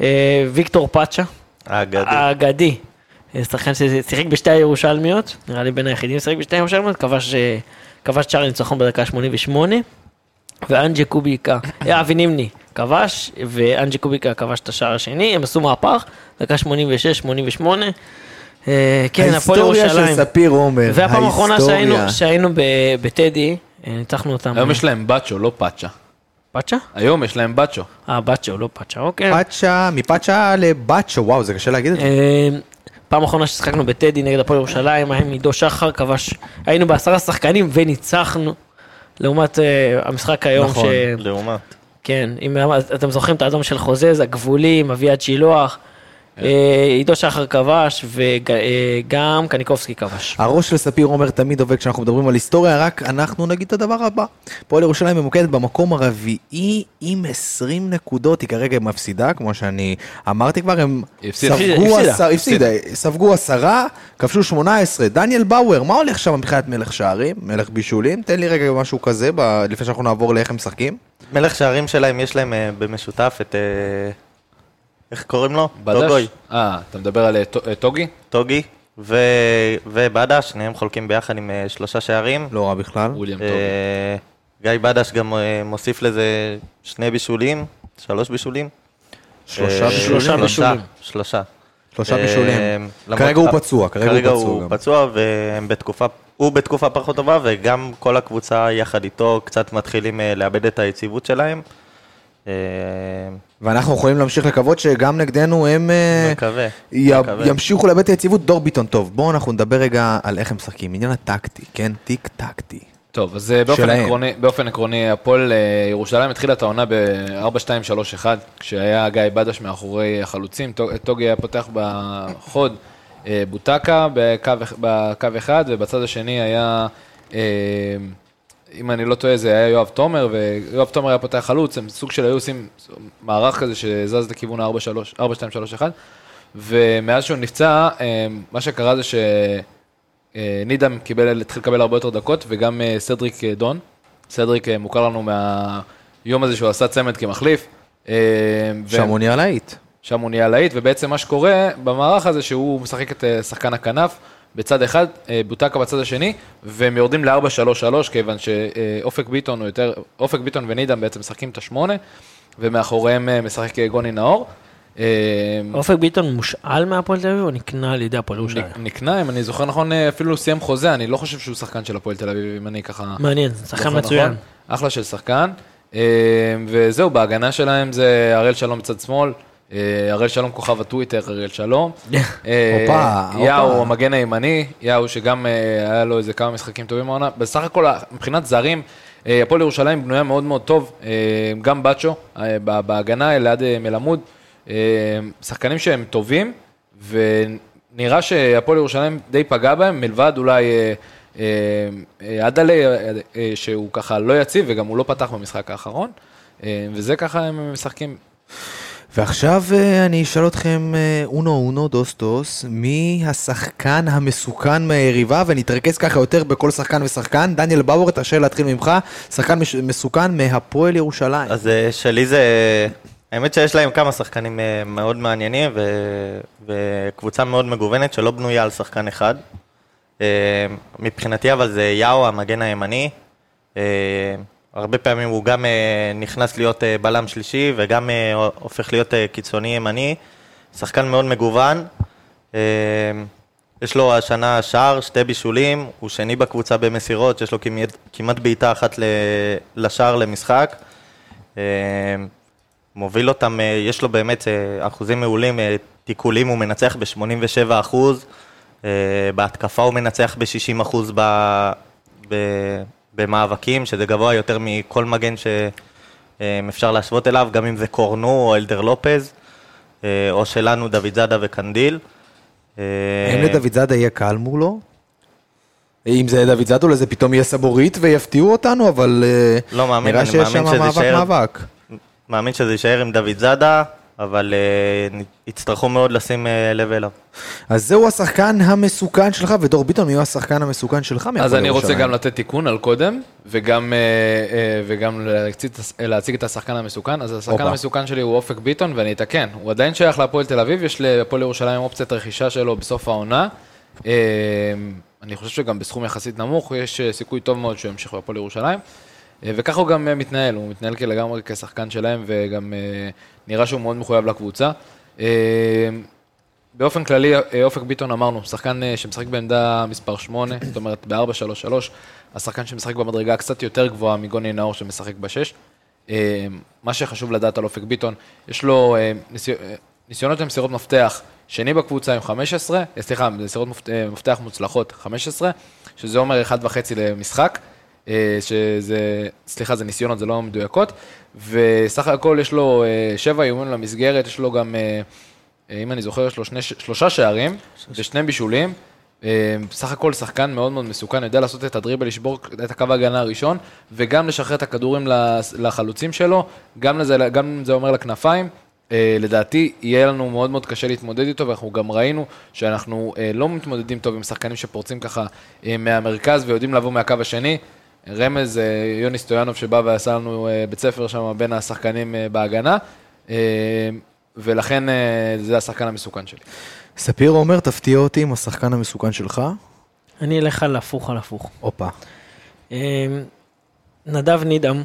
אה, ויקטור פאצ'ה, האגדי. האגדי, אה, שחקן ששיחק בשתי הירושלמיות, נראה לי בין היחידים ששיחק בשתי הירושלמיות, כבש אה, כבש שער ניצחון בדקה 88, ואנג'ה קוביקה, אה, אבי נימני, כבש, ואנג'ה קוביקה כבש את השער השני, הם עשו מהפך, דקה 86-88. אה, כן, הפועל ההיסטוריה ירושלים. של ספיר עומר. והפעם האחרונה ההיסטוריה. שהיינו, שהיינו בטדי, ניצחנו אותם. היום יש להם בצ'ו, לא פאצ'ה. פאצ'ה? היום יש להם בצ'ו. אה, בצ'ו, לא פאצ'ה, אוקיי. פאצ'ה, מפאצ'ה לבאצ'ו, וואו, זה קשה להגיד את זה. אה, פעם אחרונה ששיחקנו בטדי נגד הפועל ירושלים, היה עם עידו שחר, כבש, היינו בעשרה שחקנים וניצחנו, לעומת אה, המשחק היום, נכון. ש... לעומת. כן, אם אתם זוכרים את האדום של חוזז, הגבולים, אביעד שילוח, אה, עידו שחר כבש, וגם קניקובסקי כבש. הראש של ספיר עומר תמיד עובד כשאנחנו מדברים על היסטוריה, רק אנחנו נגיד את הדבר הבא. פועל ירושלים ממוקדת במקום הרביעי עם 20 נקודות, היא כרגע מפסידה, כמו שאני אמרתי כבר, הם. ספגו עשרה, כבשו 18. דניאל באואר, מה הולך שם מבחינת מלך שערים, מלך בישולים? תן לי רגע משהו כזה, ב- לפני שאנחנו נעבור לאיך הם משחקים. מלך שערים שלהם, יש להם אה, במשותף את... איך קוראים לו? בדש? טוגוי. אה, אתה מדבר על אה, אה, טוגי? טוגי. ו... ובדש, שניהם חולקים ביחד עם אה, שלושה שערים. לא רע בכלל. וויליאם. אה, גיא בדש גם מוסיף לזה שני בישולים, שלוש בישולים. שלושה בישולים? שלושה בישולים. שלושה. שלושה בישולים. כרגע הוא פצוע, כרגע הוא פצוע הוא גם. פצוע, והם בתקופה, הוא בתקופה פחות טובה, וגם כל הקבוצה יחד איתו קצת מתחילים לאבד את היציבות שלהם. אה, ואנחנו יכולים להמשיך לקוות שגם נגדנו הם אה, מקווה, י- מקווה. ימשיכו לאבד את היציבות. דור ביטון טוב, בואו אנחנו נדבר רגע על איך הם משחקים. עניין הטקטי, כן? טיק טקטי. טוב, אז אה, באופן. עקרוני, באופן עקרוני, הפועל אה, ירושלים התחילה את העונה ב-4-2-3-1, כשהיה גיא בדש מאחורי החלוצים, טו- טוגי היה פותח בחוד, אה, בוטקה בקו, בקו אחד, ובצד השני היה, אה, אם אני לא טועה, זה היה יואב תומר, ויואב תומר היה פותח חלוץ, הם סוג של היו עושים מערך כזה שזז לכיוון ה-4-2-3-1, ומאז שהוא נפצע, אה, מה שקרה זה ש... אה, נידם קיבל, התחיל לקבל הרבה יותר דקות, וגם אה, סדריק אה, דון. סדריק מוכר לנו מהיום הזה שהוא עשה צמד כמחליף. אה, ו- שם הוא נהיה להיט. שם הוא נהיה להיט, ובעצם מה שקורה במערך הזה, שהוא משחק את שחקן הכנף בצד אחד, אה, בוטקה בצד השני, והם יורדים ל-4-3-3, כיוון שאופק ביטון הוא יותר, אופק ביטון ונידם בעצם משחקים את השמונה, ומאחוריהם אה, משחק גוני נאור. אה, אופק ביטון מושאל מהפועל תל אביב או נקנה על ידי הפועל ירושלים? נק- נקנה, אם אני זוכר נכון, אפילו סיים חוזה, אני לא חושב שהוא שחקן של הפועל תל אביב, אם אני ככה... מעניין, שחקן זוכר מצוין. נכון. אחלה של שחקן. וזהו, בהגנה שלהם זה הראל שלום בצד שמאל, הראל שלום כוכב הטוויטר, הראל שלום. אה, הופה, יאו. המגן הימני, יאו שגם אה, היה לו איזה כמה משחקים טובים מהעונה. בסך הכל, מבחינת זרים, אה, הפועל ירושלים בנויה מאוד מאוד טוב, אה, גם בצ'ו, אה, בהגנה ליד אה, מלמוד, אה, שחקנים שהם טובים, ונראה שהפועל ירושלים די פגע בהם, מלבד אולי אה, אה, אה, עדלה, אה, אה, שהוא ככה לא יציב, וגם הוא לא פתח במשחק האחרון, אה, וזה ככה הם משחקים. ועכשיו אה, אני אשאל אתכם, אה, אונו אונו דוס דוס, מי השחקן המסוכן מהיריבה, ונתרכז ככה יותר בכל שחקן ושחקן. דניאל באואר, תרשה להתחיל ממך, שחקן מסוכן מהפועל ירושלים. אז אה, שלי זה... האמת שיש להם כמה שחקנים מאוד מעניינים, ו... וקבוצה מאוד מגוונת שלא בנויה על שחקן אחד. מבחינתי אבל זה יאו, המגן הימני. הרבה פעמים הוא גם אה, נכנס להיות אה, בלם שלישי וגם אה, הופך להיות קיצוני ימני. שחקן מאוד מגוון. יש לו השנה שער, שתי בישולים, הוא שני בקבוצה במסירות, יש לו כמעט, כמעט בעיטה אחת לשער למשחק. מוביל אותם, יש לו באמת אחוזים מעולים, תיקולים הוא מנצח ב-87 אחוז, בהתקפה הוא מנצח ב-60 אחוז ב- ב- במאבקים, שזה גבוה יותר מכל מגן שאפשר להשוות אליו, גם אם זה קורנו או אלדר לופז, אה, או שלנו דוד זאדה וקנדיל. אה, האם לדוד זאדה יהיה קל מולו? אם זה דוד זאדה, אולי זה פתאום יהיה סבורית ויפתיעו אותנו, אבל אה, לא מאמין, נראה שיש שם מאבק מאבק. מאמין שזה יישאר עם דוד זאדה, אבל אה, יצטרכו מאוד לשים אה, לב אליו. אז זהו השחקן המסוכן שלך, ודור ביטון, מי הוא השחקן המסוכן שלך מהפועל אז אני רוצה? גם לתת תיקון על קודם, וגם, אה, אה, וגם להציג, להציג את השחקן המסוכן. אז השחקן הופה. המסוכן שלי הוא אופק ביטון, ואני אתקן, הוא עדיין שייך להפועל תל אביב, יש להפועל ירושלים אופציית רכישה שלו בסוף העונה. אה, אני חושב שגם בסכום יחסית נמוך, יש סיכוי טוב מאוד שהוא ימשיך בהפועל ירושלים. אה, וככה הוא גם אה, מתנהל, הוא מתנהל לגמרי כשחקן שלהם, וגם אה, נראה שהוא מאוד מחויב לקבוצה. באופן כללי, אופק ביטון אמרנו, שחקן שמשחק בעמדה מספר 8, זאת אומרת ב-4-3-3, השחקן שמשחק במדרגה קצת יותר גבוהה מגוני נאור שמשחק ב-6. מה שחשוב לדעת על אופק ביטון, יש לו ניסי... ניסיונות למסירות מפתח, שני בקבוצה עם 15, אה, סליחה, מסירות מפת- מפתח מוצלחות 15, שזה אומר 1.5 למשחק, שזה, סליחה, זה ניסיונות, זה לא מדויקות, וסך הכל יש לו אה, שבע איומים למסגרת, יש לו גם... אה, אה, אם אני זוכר, יש לו שני, שלושה שערים ושני בישולים. אה, בסך הכל שחקן מאוד מאוד מסוכן, יודע לעשות את הדריבל, לשבור את הקו ההגנה הראשון, וגם לשחרר את הכדורים לחלוצים שלו, גם, לזה, גם זה אומר לכנפיים. אה, לדעתי, יהיה לנו מאוד מאוד קשה להתמודד איתו, ואנחנו גם ראינו שאנחנו אה, לא מתמודדים טוב עם שחקנים שפורצים ככה אה, מהמרכז ויודעים לבוא מהקו השני. רמז, אה, יוני סטויאנוב שבא ועשה לנו אה, בית ספר שם בין השחקנים אה, בהגנה. ולכן זה השחקן המסוכן שלי. ספיר אומר, תפתיע אותי עם השחקן המסוכן שלך. אני אלך על הפוך על הפוך. הופה. נדב נידם.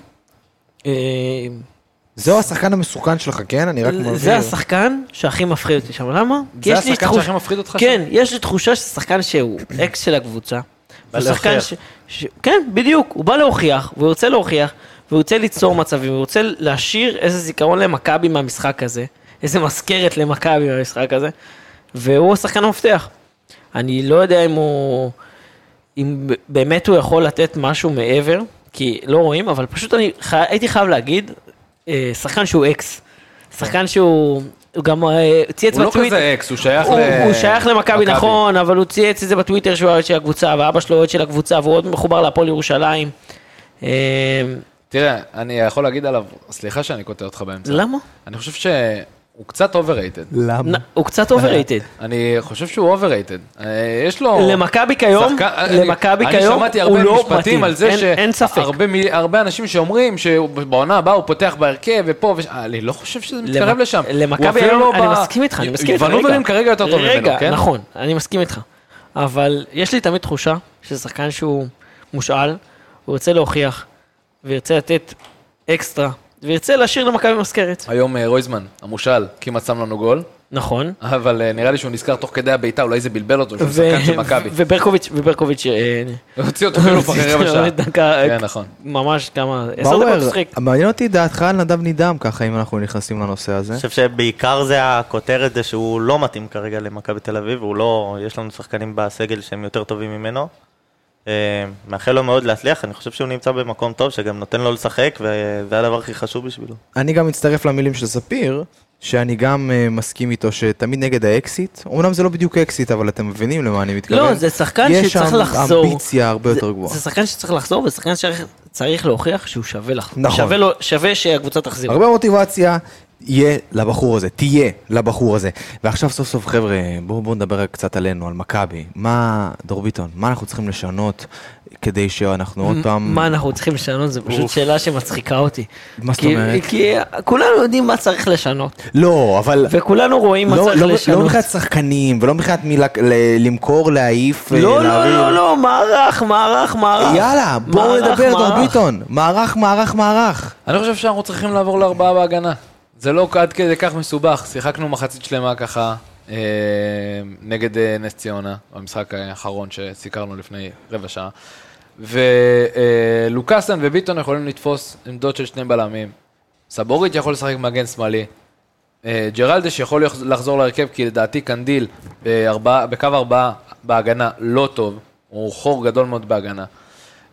זהו השחקן המסוכן שלך, כן? אני רק מבהיר. זה השחקן שהכי מפחיד אותי שם, למה? זה השחקן שהכי מפחיד אותך כן, יש לי תחושה שזה שהוא אקס של הקבוצה. בא להוכיח. ש... ש... כן, בדיוק, הוא בא להוכיח, והוא רוצה להוכיח, והוא רוצה ליצור מצבים, הוא רוצה להשאיר איזה זיכרון למכבי מהמשחק הזה, איזה מזכרת למכבי מהמשחק הזה, והוא השחקן המפתח. אני לא יודע אם הוא... אם באמת הוא יכול לתת משהו מעבר, כי לא רואים, אבל פשוט אני חי... הייתי חייב להגיד, אה, שחקן שהוא אקס. שחקן שהוא... הוא גם אה, צייץ הוא לא בטוויטר. כזה אקס, הוא שייך ל... הוא שייך למכבי מכבי. נכון, אבל הוא צייץ את זה בטוויטר שהוא אוהד של הקבוצה, ואבא שלו אוהד של הקבוצה, והוא עוד מחובר להפועל ירושלים. אה, תראה, אני יכול להגיד עליו, סליחה שאני קוטע אותך באמצע. למה? אני חושב שהוא קצת overrated. למה? הוא קצת overrated. אני חושב שהוא overrated. אה, יש לו... למכבי כיום, אני- למכבי כיום, אני שמעתי הוא הרבה לא משפטים מתאים. על זה אין- אין ספק. שהרבה אנשים שאומרים שבעונה הבאה הוא פותח בהרכב ופה וש... אני לא חושב שזה מתקרב לשם. הוא למכבי היום, לא אני מסכים איתך, אני מסכים איתך. ונוברים רגע. כרגע יותר טוב ממנו, רגע, כן? נכון, אני מסכים איתך. אבל יש לי תמיד תחושה שזה שחקן שהוא מושאל, הוא ירצה להוכיח, וירצה לתת אקסטרה, וירצה להשאיר למכבי מזכרת. היום אה, רויזמן, המושל, כמעט שם לנו גול, נכון. אבל אה, נראה לי שהוא נזכר תוך כדי הבעיטה, אולי זה בלבל אותו, שהוא שחקן של מכבי. וברקוביץ', וברקוביץ', אה, הוציא אותו חילוף אחרי רבע שעה. כן, נכון. ממש כמה, עשר דקות משחק. מעניין אותי דעתך על נדב נידם, ככה אם אנחנו נכנסים לנושא הזה. אני חושב שבעיקר זה הכותרת, זה שהוא לא מתאים כרגע למכבי תל אביב, הוא לא, יש לנו שחקנים בסגל שהם יותר טובים ממנו. אה, מאחל לו מאוד להצליח, אני חושב שהוא נמצא במקום טוב, שגם נותן לו לשחק, וזה הדבר הכי חשוב בשבילו. אני גם מצטרף למילים של ספיר, שאני גם uh, מסכים איתו שתמיד נגד האקסיט. אמנם זה לא בדיוק אקסיט, אבל אתם מבינים למה אני מתכוון. לא, זה שחקן יש שצריך שם לחזור. אמביציה הרבה זה- יותר גבוהה. זה שחקן שצריך לחזור, וזה שחקן שצריך להוכיח שהוא שווה לך. נכון. שווה לו- שווה שהקבוצה תחזיר. הרבה מוטיבציה יהיה לבחור הזה, תהיה לבחור הזה. ועכשיו סוף סוף חבר'ה, בואו בוא נדבר קצת עלינו, על מכבי. מה, דור ביטון, מה אנחנו צריכים לשנות כדי שאנחנו עוד פעם... מה אנחנו צריכים לשנות? זו פשוט שאלה שמצחיקה אותי. מה זאת כי- אומרת? כי כולנו יודעים מה צריך לשנות. לא, אבל... וכולנו רואים מה לא, צריך לא, לא לשנות. מבחינת שחקנים, ולא מבחינת למכור, להעיף, לא, לא. לא, לא, מערך, מערך, מערך. יאללה, בואו מערך, נדבר, דור. ביטון. מערך, מערך, מערך. אני חושב שאנחנו צריכים לעבור לארבעה בהגנה. זה לא עד כדי כך מסובך, שיחקנו מחצית שלמה ככה אה, נגד אה, נס ציונה, במשחק האחרון שסיקרנו לפני רבע שעה. ולוקאסן וביטון יכולים לתפוס עמדות של שני בלמים. סבורית יכול לשחק מגן שמאלי. אה, ג'רלדש יכול לחז- לחזור להרכב, כי לדעתי קנדיל בארבעה- בקו ארבעה בהגנה לא טוב, הוא חור גדול מאוד בהגנה.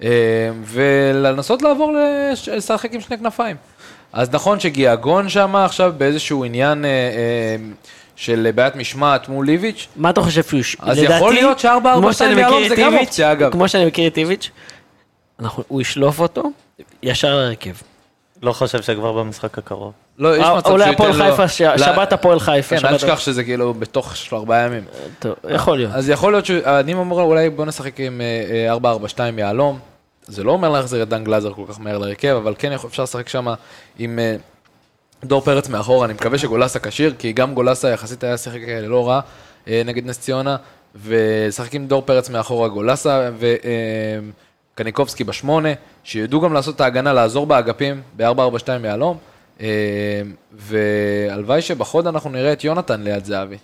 אה, ולנסות לעבור לש- לשחק עם שני כנפיים. אז נכון שגיאגון שם עכשיו באיזשהו עניין אה, אה, של בעיית משמעת מול ליביץ', מה אתה חושב שהוא... ש- אז לדעתי, יכול להיות שארבע, ארבע, שתיים ביהלום מכיר זה גם איביץ', אופציה, אגב. כמו שאני מכיר את איביץ', אנחנו- הוא ישלוף אותו ישר להרכב. לא חושב שכבר במשחק הקרוב. לא, יש אה, מצב אולי שהוא הפועל ייתן לו- חיפה, ש- שבת הפועל חיפה. כן, אל תשכח שזה כאילו בתוך של ארבעה ימים. טוב, יכול להיות. אז יכול להיות שאני אומר אולי בוא נשחק עם אה, אה, 4-4-2 יהלום. זה לא אומר להחזיר את דן גלאזר כל כך מהר להרכב, אבל כן יכול- אפשר לשחק שם עם אה, דור פרץ מאחורה, אני מקווה שגולסה כשיר, כי גם גולסה יחסית היה שיחק אה, לא רע אה, נגד נס ציונה, ולשחק עם דור פרץ מאחורה, גולסה וקניקובסקי בשמונה, שידעו גם לעשות את ההגנה, לעזור באגפים ב-4-4-2 יהלום, והלוואי שבחוד אנחנו נראה את יונתן ליד זהבי.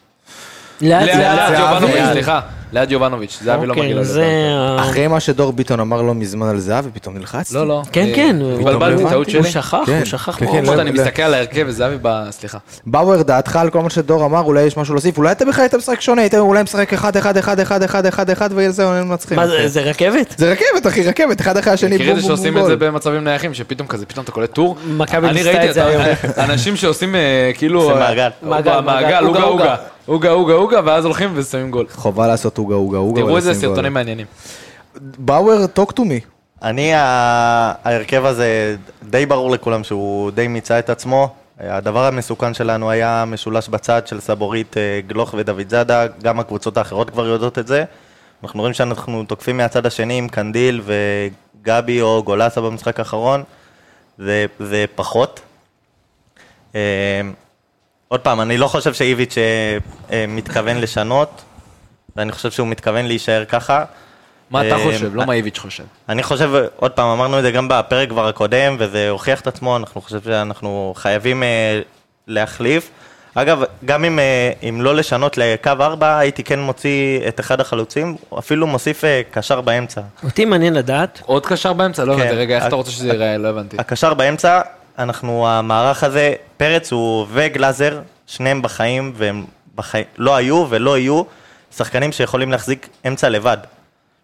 לאט לאט. סליחה, ליד יובנוביץ', זהבי לא מגיע אוקיי, לו. זה... ה- אחרי מה שדור ביטון אמר לא מזמן על זהבי, פתאום נלחצתי. לא, לא. כן, אה, כן, הוא- התבלבלתי, טעות. שלי. הוא שכח, כן, הוא שכח כן. כן, עוד לא- אני לא. מסתכל על ההרכב וזהבי ב... סליחה. באואר, דעתך על כל מה שדור אמר, אולי יש משהו להוסיף? אולי אתה בכלל היית משחק שונה, היית אולי משחק 1, 1, 1, 1, 1, 1, 1, ויהיה זה עונה מצחיק. מה זה, זה רכבת? זה רכבת, אחי, רכבת, אחד אחרי השני, מכיר את בום זה בום שעושים בום את זה גול. במצבים נייחים, שפתאום כזה, פתאום אתה קולט טור? מכבי אני ניסתה את זה היום. אנשים שעושים אה, כאילו... זה מעגל. מעגל. עוגה, עוגה, עוגה, ואז הולכים ושמים גול. חובה לעשות עוגה, עוגה, עוגה. תראו איזה. סרטונים מעניינים. באואר, talk to me. אני, ה- ההרכב הזה די ברור לכולם שהוא די מיצה את עצמו. הדבר המסוכן שלנו היה משולש בצד של סבורית, אה, גלוך ודוד זאדה, גם הקבוצות האחרות כבר יודעות את זה. אנחנו רואים שאנחנו תוקפים מהצד השני עם קנדיל וגבי או גולסה במשחק האחרון, זה, זה פחות. אה, עוד פעם, אני לא חושב שאיביץ' אה, מתכוון לשנות, ואני חושב שהוא מתכוון להישאר ככה. מה אתה אה, חושב? לא מה איביץ' חושב. אני חושב, עוד פעם, אמרנו את זה גם בפרק כבר הקודם, וזה הוכיח את עצמו, אנחנו חושבים שאנחנו חייבים אה, להחליף. אגב, גם אם, אה, אם לא לשנות לקו 4, הייתי כן מוציא את אחד החלוצים, אפילו מוסיף אה, קשר באמצע. אותי מעניין לדעת, עוד קשר באמצע? לא כן. הבנתי, רגע, איך אתה רוצה שזה ייראה? לא הבנתי. הקשר באמצע, אנחנו, המערך הזה, פרץ הוא וגלאזר, שניהם בחיים, והם בחיים, לא היו ולא יהיו שחקנים שיכולים להחזיק אמצע לבד.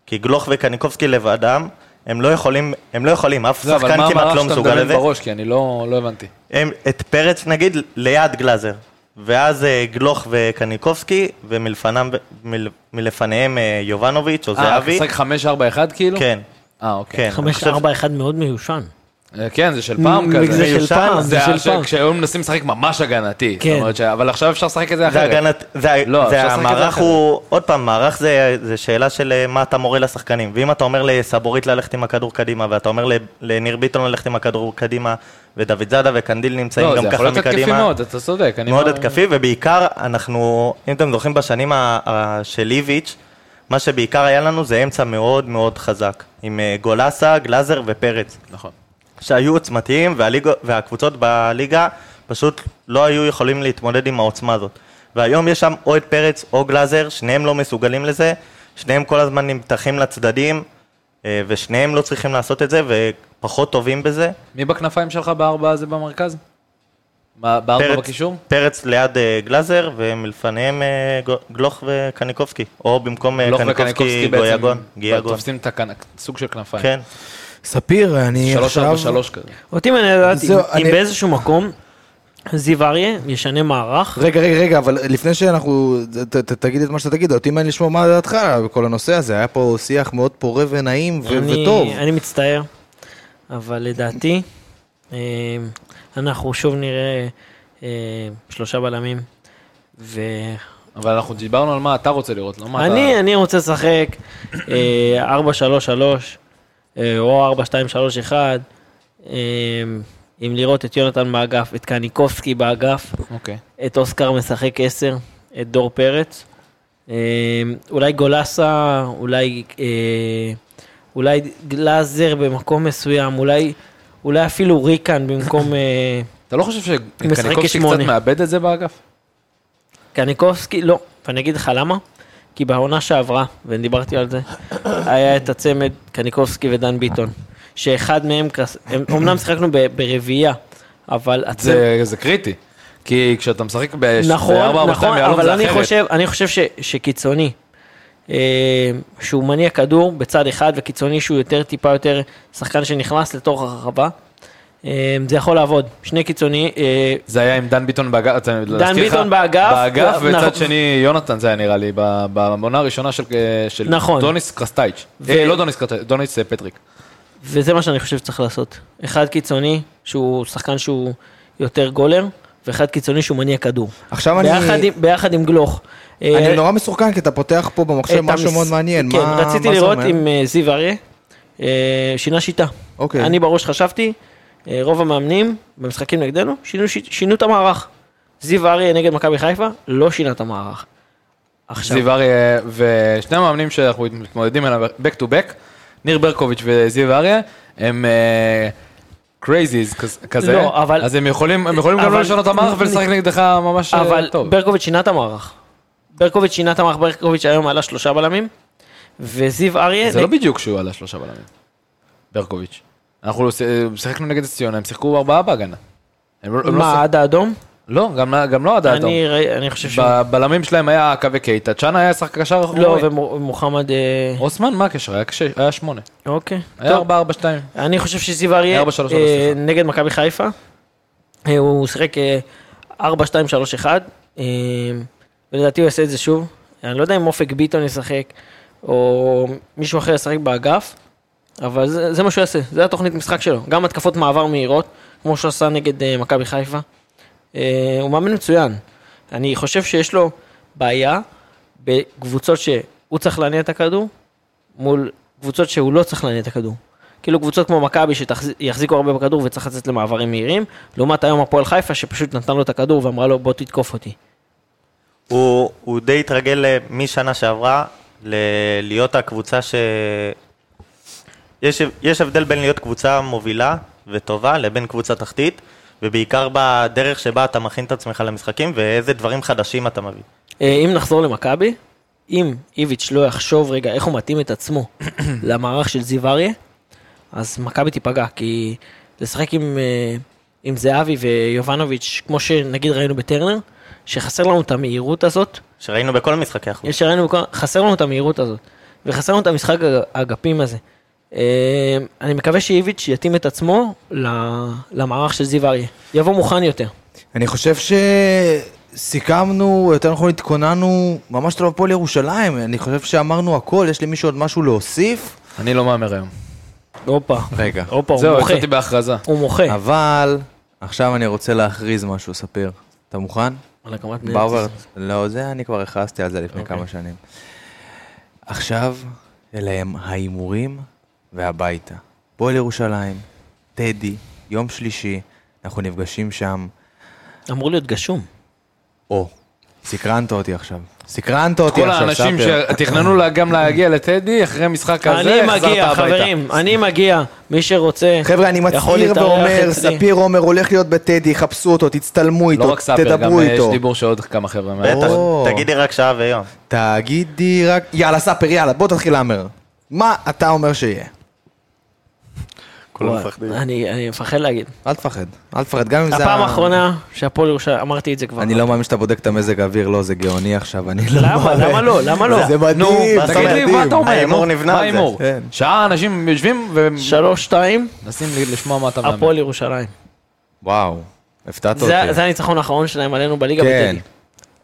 כי גלוך וקניקובסקי לבדם, הם לא יכולים, הם לא יכולים, אף לא, אבל שחקן מה כמעט המערך לא שאתה מסוגל מדמיין לזה. בראש? כי אני לא לא הבנתי. הם, את פרץ נגיד ליד גלאזר, ואז אה, גלוך וקניקובסקי, ומלפניהם מל, מלפניהם אה, יובנוביץ' או אה, זהבי. משחק 5-4-1 כאילו? כן, אה, אוקיי. כן. אני חמש חושב- ארבע אחד מאוד מיושן. אה, כן, זה של פעם כזה. זה של פעם, זה של פעם. כשהיו מנסים לשחק ממש הגנתי. כן. אבל עכשיו אפשר לשחק את זה זה אחרת. הגנת, זה, לא, זה זה המערך. הוא, עוד פעם, מערך זה, זה שאלה של אה, מה אתה מורה לשחקנים. ואם אתה אומר לסבורית ללכת עם הכדור קדימה, ואתה אומר לניר ביטון ללכת עם הכדור קדימה, ודוד זאדה וקנדיל נמצאים לא, גם זה יכול ככה להיות התקפי מקדימה. מאוד, אתה צודק. מאוד לא- התקפי, ובעיקר אנחנו, אם אתם זוכרים בשנים של איביץ', מה שבעיקר היה לנו זה אמצע מאוד מאוד חזק, עם אה, גולסה, גלאזר ופרץ. נכון. שהיו עוצמתיים, והליגו, והקבוצות בליגה פשוט לא היו יכולים להתמודד עם העוצמה הזאת. והיום יש שם או את פרץ או גלאזר, שניהם לא מסוגלים לזה, שניהם כל הזמן נמתחים לצדדים, אה, ושניהם לא צריכים לעשות את זה, ופחות טובים בזה. מי בכנפיים שלך בארבע הזה במרכז? בארבע בקישור? פרץ ליד אה, גלאזר, ומלפניהם אה, גלוך וקניקובסקי, או במקום גלוך קניקובסקי וקניקובסקי בעצם גויגון, גיאגון. תופסים את הכנ- סוג של כנפיים. כן. ספיר, אני שלוש עכשיו... ארבע שלוש כזה. אותי מעניין לדעת אם- זהו, אם אני- באיזשהו מקום זיו אריה ישנה מערך. רגע, רגע, רגע, אבל לפני שאנחנו... ת, ת, תגיד את מה שאתה תגיד, אותי מעניין לשמוע מה דעתך בכל הנושא הזה. היה פה שיח מאוד פורה ונעים ו- אני- וטוב. אני מצטער, אבל לדעתי, אה, אנחנו שוב נראה אה, שלושה בלמים, ואני אבל אנחנו דיברנו על מה אתה רוצה לראות, לא מה אתה... אני רוצה לשחק אה, 4-3-3, אה, או 4-2-3-1, אה, עם לראות את יונתן באגף, את קניקובסקי באגף, אוקיי. את אוסקר משחק 10, את דור פרץ, אה, אולי גולסה, אולי, אה, אולי גלאזר במקום מסוים, אולי, אולי אפילו ריקן במקום אה, אתה לא חושב שקניקובסקי קצת. מאבד את זה באגף? קניקובסקי, לא, ואני אגיד לך למה. כי בעונה שעברה, ודיברתי על זה, היה את הצמד קניקובסקי ודן ביטון, שאחד מהם, אמנם שיחקנו ברביעייה, אבל הצמד... זה זה קריטי. כי כשאתה משחק ב- נכון, ב- 4-4-2 נכון, אבל אני. חושב, אני חושב ש, שקיצוני, אה, שהוא מניע כדור בצד אחד, וקיצוני שהוא יותר, טיפה יותר שחקן שנכנס לתוך הרחבה, זה יכול לעבוד. שני קיצוני, אה, זה היה עם דן ביטון באגף, לך, ביטון באגף, באגף, נכון. וצד שני יונתן זה היה נראה לי, ב- בעונה הראשונה של של נכון. דוניס קרסטייץ'. ו- אה, לא דוניס קרסטייץ', דוניס אה, פטריק. וזה מה שאני חושב שצריך לעשות. אחד קיצוני, שהוא שחקן שהוא יותר גולר, ואחד קיצוני שהוא מניע כדור. עכשיו אני... ביחד, עם, ביחד עם גלוך. אה, אני נורא מסוכן, כי אתה פותח פה במחשב משהו המס- מאוד מעניין. כן, מה- רציתי מה לראות אה, זיו אריה אה, שינה שיטה. אוקיי. אני בראש חשבתי, אה, רוב המאמנים במשחקים נגדנו שינו, שינו את המערך. זיו אריה נגד מכבי חיפה לא שינה את המערך. עכשיו, זיו אריה, ושני המאמנים שאנחנו מתמודדים עליהם back to back, ניר ברקוביץ' וזיו אריה, הם crazies כזה, לא, אבל- אז הם יכולים הם יכולים גם אבל- לא לשנות את המערך ולשחק נגדך ממש אה, אבל טוב. ברקוביץ' שינה את המערך. ברקוביץ' שינה את המערך, ברקוביץ' היום עלה שלושה בלמים, וזיו אריה... זה לא בדיוק שהוא עלה שלושה בלמים. ברקוביץ'. אנחנו ש- שיחקנו נגד נס ציונה, הם שיחקו ארבעה בהגנה. לא- לא מה, עד האדום? לא, גם לא- גם לא עד האדום. אני חושב ש... בבלמים שלהם היה קווי קייטה, צ'אנה היה שחק קשר אחורי. לא, ומוחמד... אה, אוסמן, מה הקשר? היה קש- היה שמונה. אוקיי. היה. ארבע, ארבע, שתיים. אני חושב שזיו אריה, ארבע, שלוש, אה, שלוש. נגד מכבי חיפה, אה, הוא שיחק אה, 4-2-3-1, אה, ולדעתי הוא יעשה את זה שוב. אני לא יודע אם אופק ביטון ישחק, או מישהו אחר ישחק באגף, אבל זה, זה מה שהוא יעשה, זה התוכנית משחק שלו. גם התקפות מעבר מהירות, כמו שהוא עשה נגד אה, מכבי חיפה. אה, הוא מאמן מצוין. אני חושב שיש לו בעיה בקבוצות שהוא צריך להניע את הכדור, מול קבוצות שהוא לא צריך להניע את הכדור. כאילו קבוצות כמו מכבי שיחזיקו הרבה בכדור וצריך לצאת למעברים מהירים, לעומת היום הפועל חיפה שפשוט נתן לו את הכדור ואמרה לו בוא תתקוף אותי. הוא, הוא די התרגל אה, משנה שעברה ל- להיות הקבוצה ש... יש, יש הבדל בין להיות קבוצה מובילה וטובה לבין קבוצה תחתית, ובעיקר בדרך שבה אתה מכין את עצמך למשחקים ואיזה דברים חדשים אתה מביא. אה, אם נחזור למכבי, אם איביץ' לא יחשוב רגע איך הוא מתאים את עצמו למערך של זיו אריה, אז מכבי תיפגע, כי לשחק עם, אה, עם זהבי ויובנוביץ', כמו שנגיד ראינו בטרנר, שחסר לנו את המהירות הזאת, שראינו בכל משחקי החוץ. שראינו, בכל- חסר לנו את המהירות הזאת, וחסר לנו את המשחק האגפים הזה. אה, אני מקווה שאיביץ' יתאים את עצמו למערך של זיו אריה, יבוא מוכן יותר. אני חושב שסיכמנו, יותר נכון התכוננו ממש טוב הפועל ירושלים. אני חושב שאמרנו הכל, יש למישהו עוד משהו להוסיף? אני לא מהמר היום. הופה, רגע. הופה, הוא זהו, מוחה, יצאתי בהכרזה. הוא מוחה. אבל עכשיו אני רוצה להכריז משהו, ספיר. אתה מוכן? על הקמת מדינת באואר, ישראל. לא, זה אני כבר הכרזתי על זה לפני אוקיי. כמה שנים. עכשיו, אלה הם ההימורים והביתה. פועל ירושלים, טדי, יום שלישי, אנחנו נפגשים שם. אמור להיות גשום. או, סקרנת אותי עכשיו. סקרנת אותי כל עכשיו, האנשים ספר. שתכננו לה- גם להגיע לטדי, אחרי משחק כזה, אני מגיע. חברים, אני מגיע. מי שרוצה, חבר'ה, אני מצהיר ואומר. ספיר עומר הולך להיות בטדי, חפשו אותו, תצטלמו איתו, לא רק סאפר, גם תדברו אה, יש איתו. דיבור שעוד כמה חבר'ה מה... בטח. תגידי רק שעה ויום. תגידי רק... יאללה, ספר, יאללה, בוא תתחיל להמר. מה אתה אומר שיהיה? כולם מפחדים. אני אני מפחד להגיד. אל תפחד, אל תפחד, גם אם זה... הפעם האחרונה שהפועל ירושלים, אמרתי את זה כבר. אני לא מאמין שאתה בודק את המזג האוויר, לא, זה גאוני עכשיו, אני לא... למה? למה לא? למה לא? זה מדהים, תגיד לי. מה אתה אומר? ההימור נבנה מה על זה. ההימור? כן. שעה אנשים יושבים שלוש, שתיים, ומנסים לשמוע מה אתה מאמין. הפועל ירושלים. וואו, הפתעת אותי. זה הניצחון האחרון שלהם עלינו בליגה. בטדי.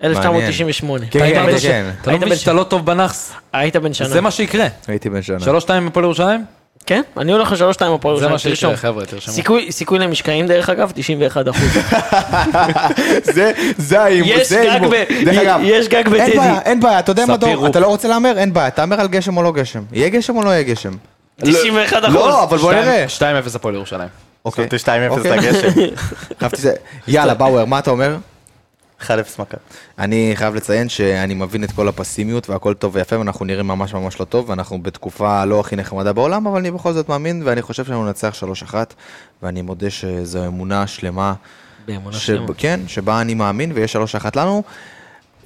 1998. כן, כן, כן. אתה לא מבין שאתה לא טוב בנאחס? היית בן שנה. זה מה שיקרה. הייתי בן שנה. שלוש שתיים בפועל ירושלים? כן, אני הולך לשלוש, שתיים הפועל זה ירושלים. מה שיקרה, תרשום. חבר'ה, תרשמו. סיכוי- סיכוי למשקעים דרך אגב, 91 אחוז. זה, זה ההימור, יש זה גג ההימור. ב- דרך אגב, יש גג אין בטדי. בעיה, אין בעיה, אתה יודע מה דור. אתה לא רוצה להמר? אין בעיה, תהמר על גשם או לא גשם. יהיה גשם או לא יהיה גשם? 91 אחוז. לא, אבל בוא נראה. 2-0 הפועל ירושלים. אוקיי. שמתי 2-0 אוקיי. לגשם. חשבתי זה. יאללה, באואר, מה אתה אומר? 1-0 מכבי. אני חייב לציין שאני מבין את כל הפסימיות והכל טוב ויפה ואנחנו נראים ממש ממש לא טוב ואנחנו בתקופה לא הכי נחמדה בעולם אבל אני בכל זאת מאמין ואני חושב שאנחנו ננצח 3-1 ואני מודה שזו אמונה שלמה, באמונה ש... שלמה. כן, שבה אני מאמין ויש 3-1 לנו.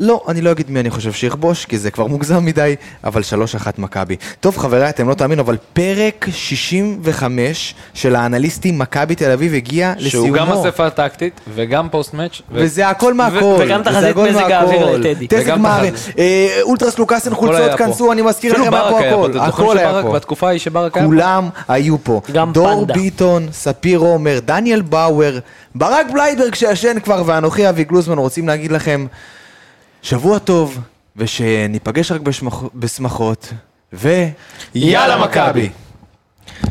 לא, אני לא אגיד מי אני חושב שיכבוש, כי זה כבר מוגזם מדי, אבל 3-1 מכבי. טוב, חבריי, אתם לא תאמינו, אבל פרק 65 של האנליסטים מכבי תל אביב הגיע לסיומו. שהוא גם אספה טקטית וגם post match. וזה הכל מהכל. וגם תחזית מזג האוויר. לטדי. מארי, תחזית. אה, אולטרס לוקאסן חולצות. כנסו, אני מזכיר לכם, היה פה הכל. הכל היה פה. בתקופה ההיא שברק היה פה? כולם היו פה. גם דור פנדה. ביטון, ספיר עומר, דניאל באואר, ברק בלייברג שישן כבר, ואנוכי אבי גלוזמן רוצים להגיד לכם שבוע טוב, ושניפגש רק בשמח- בשמחות, ו... יאללה, מכבי.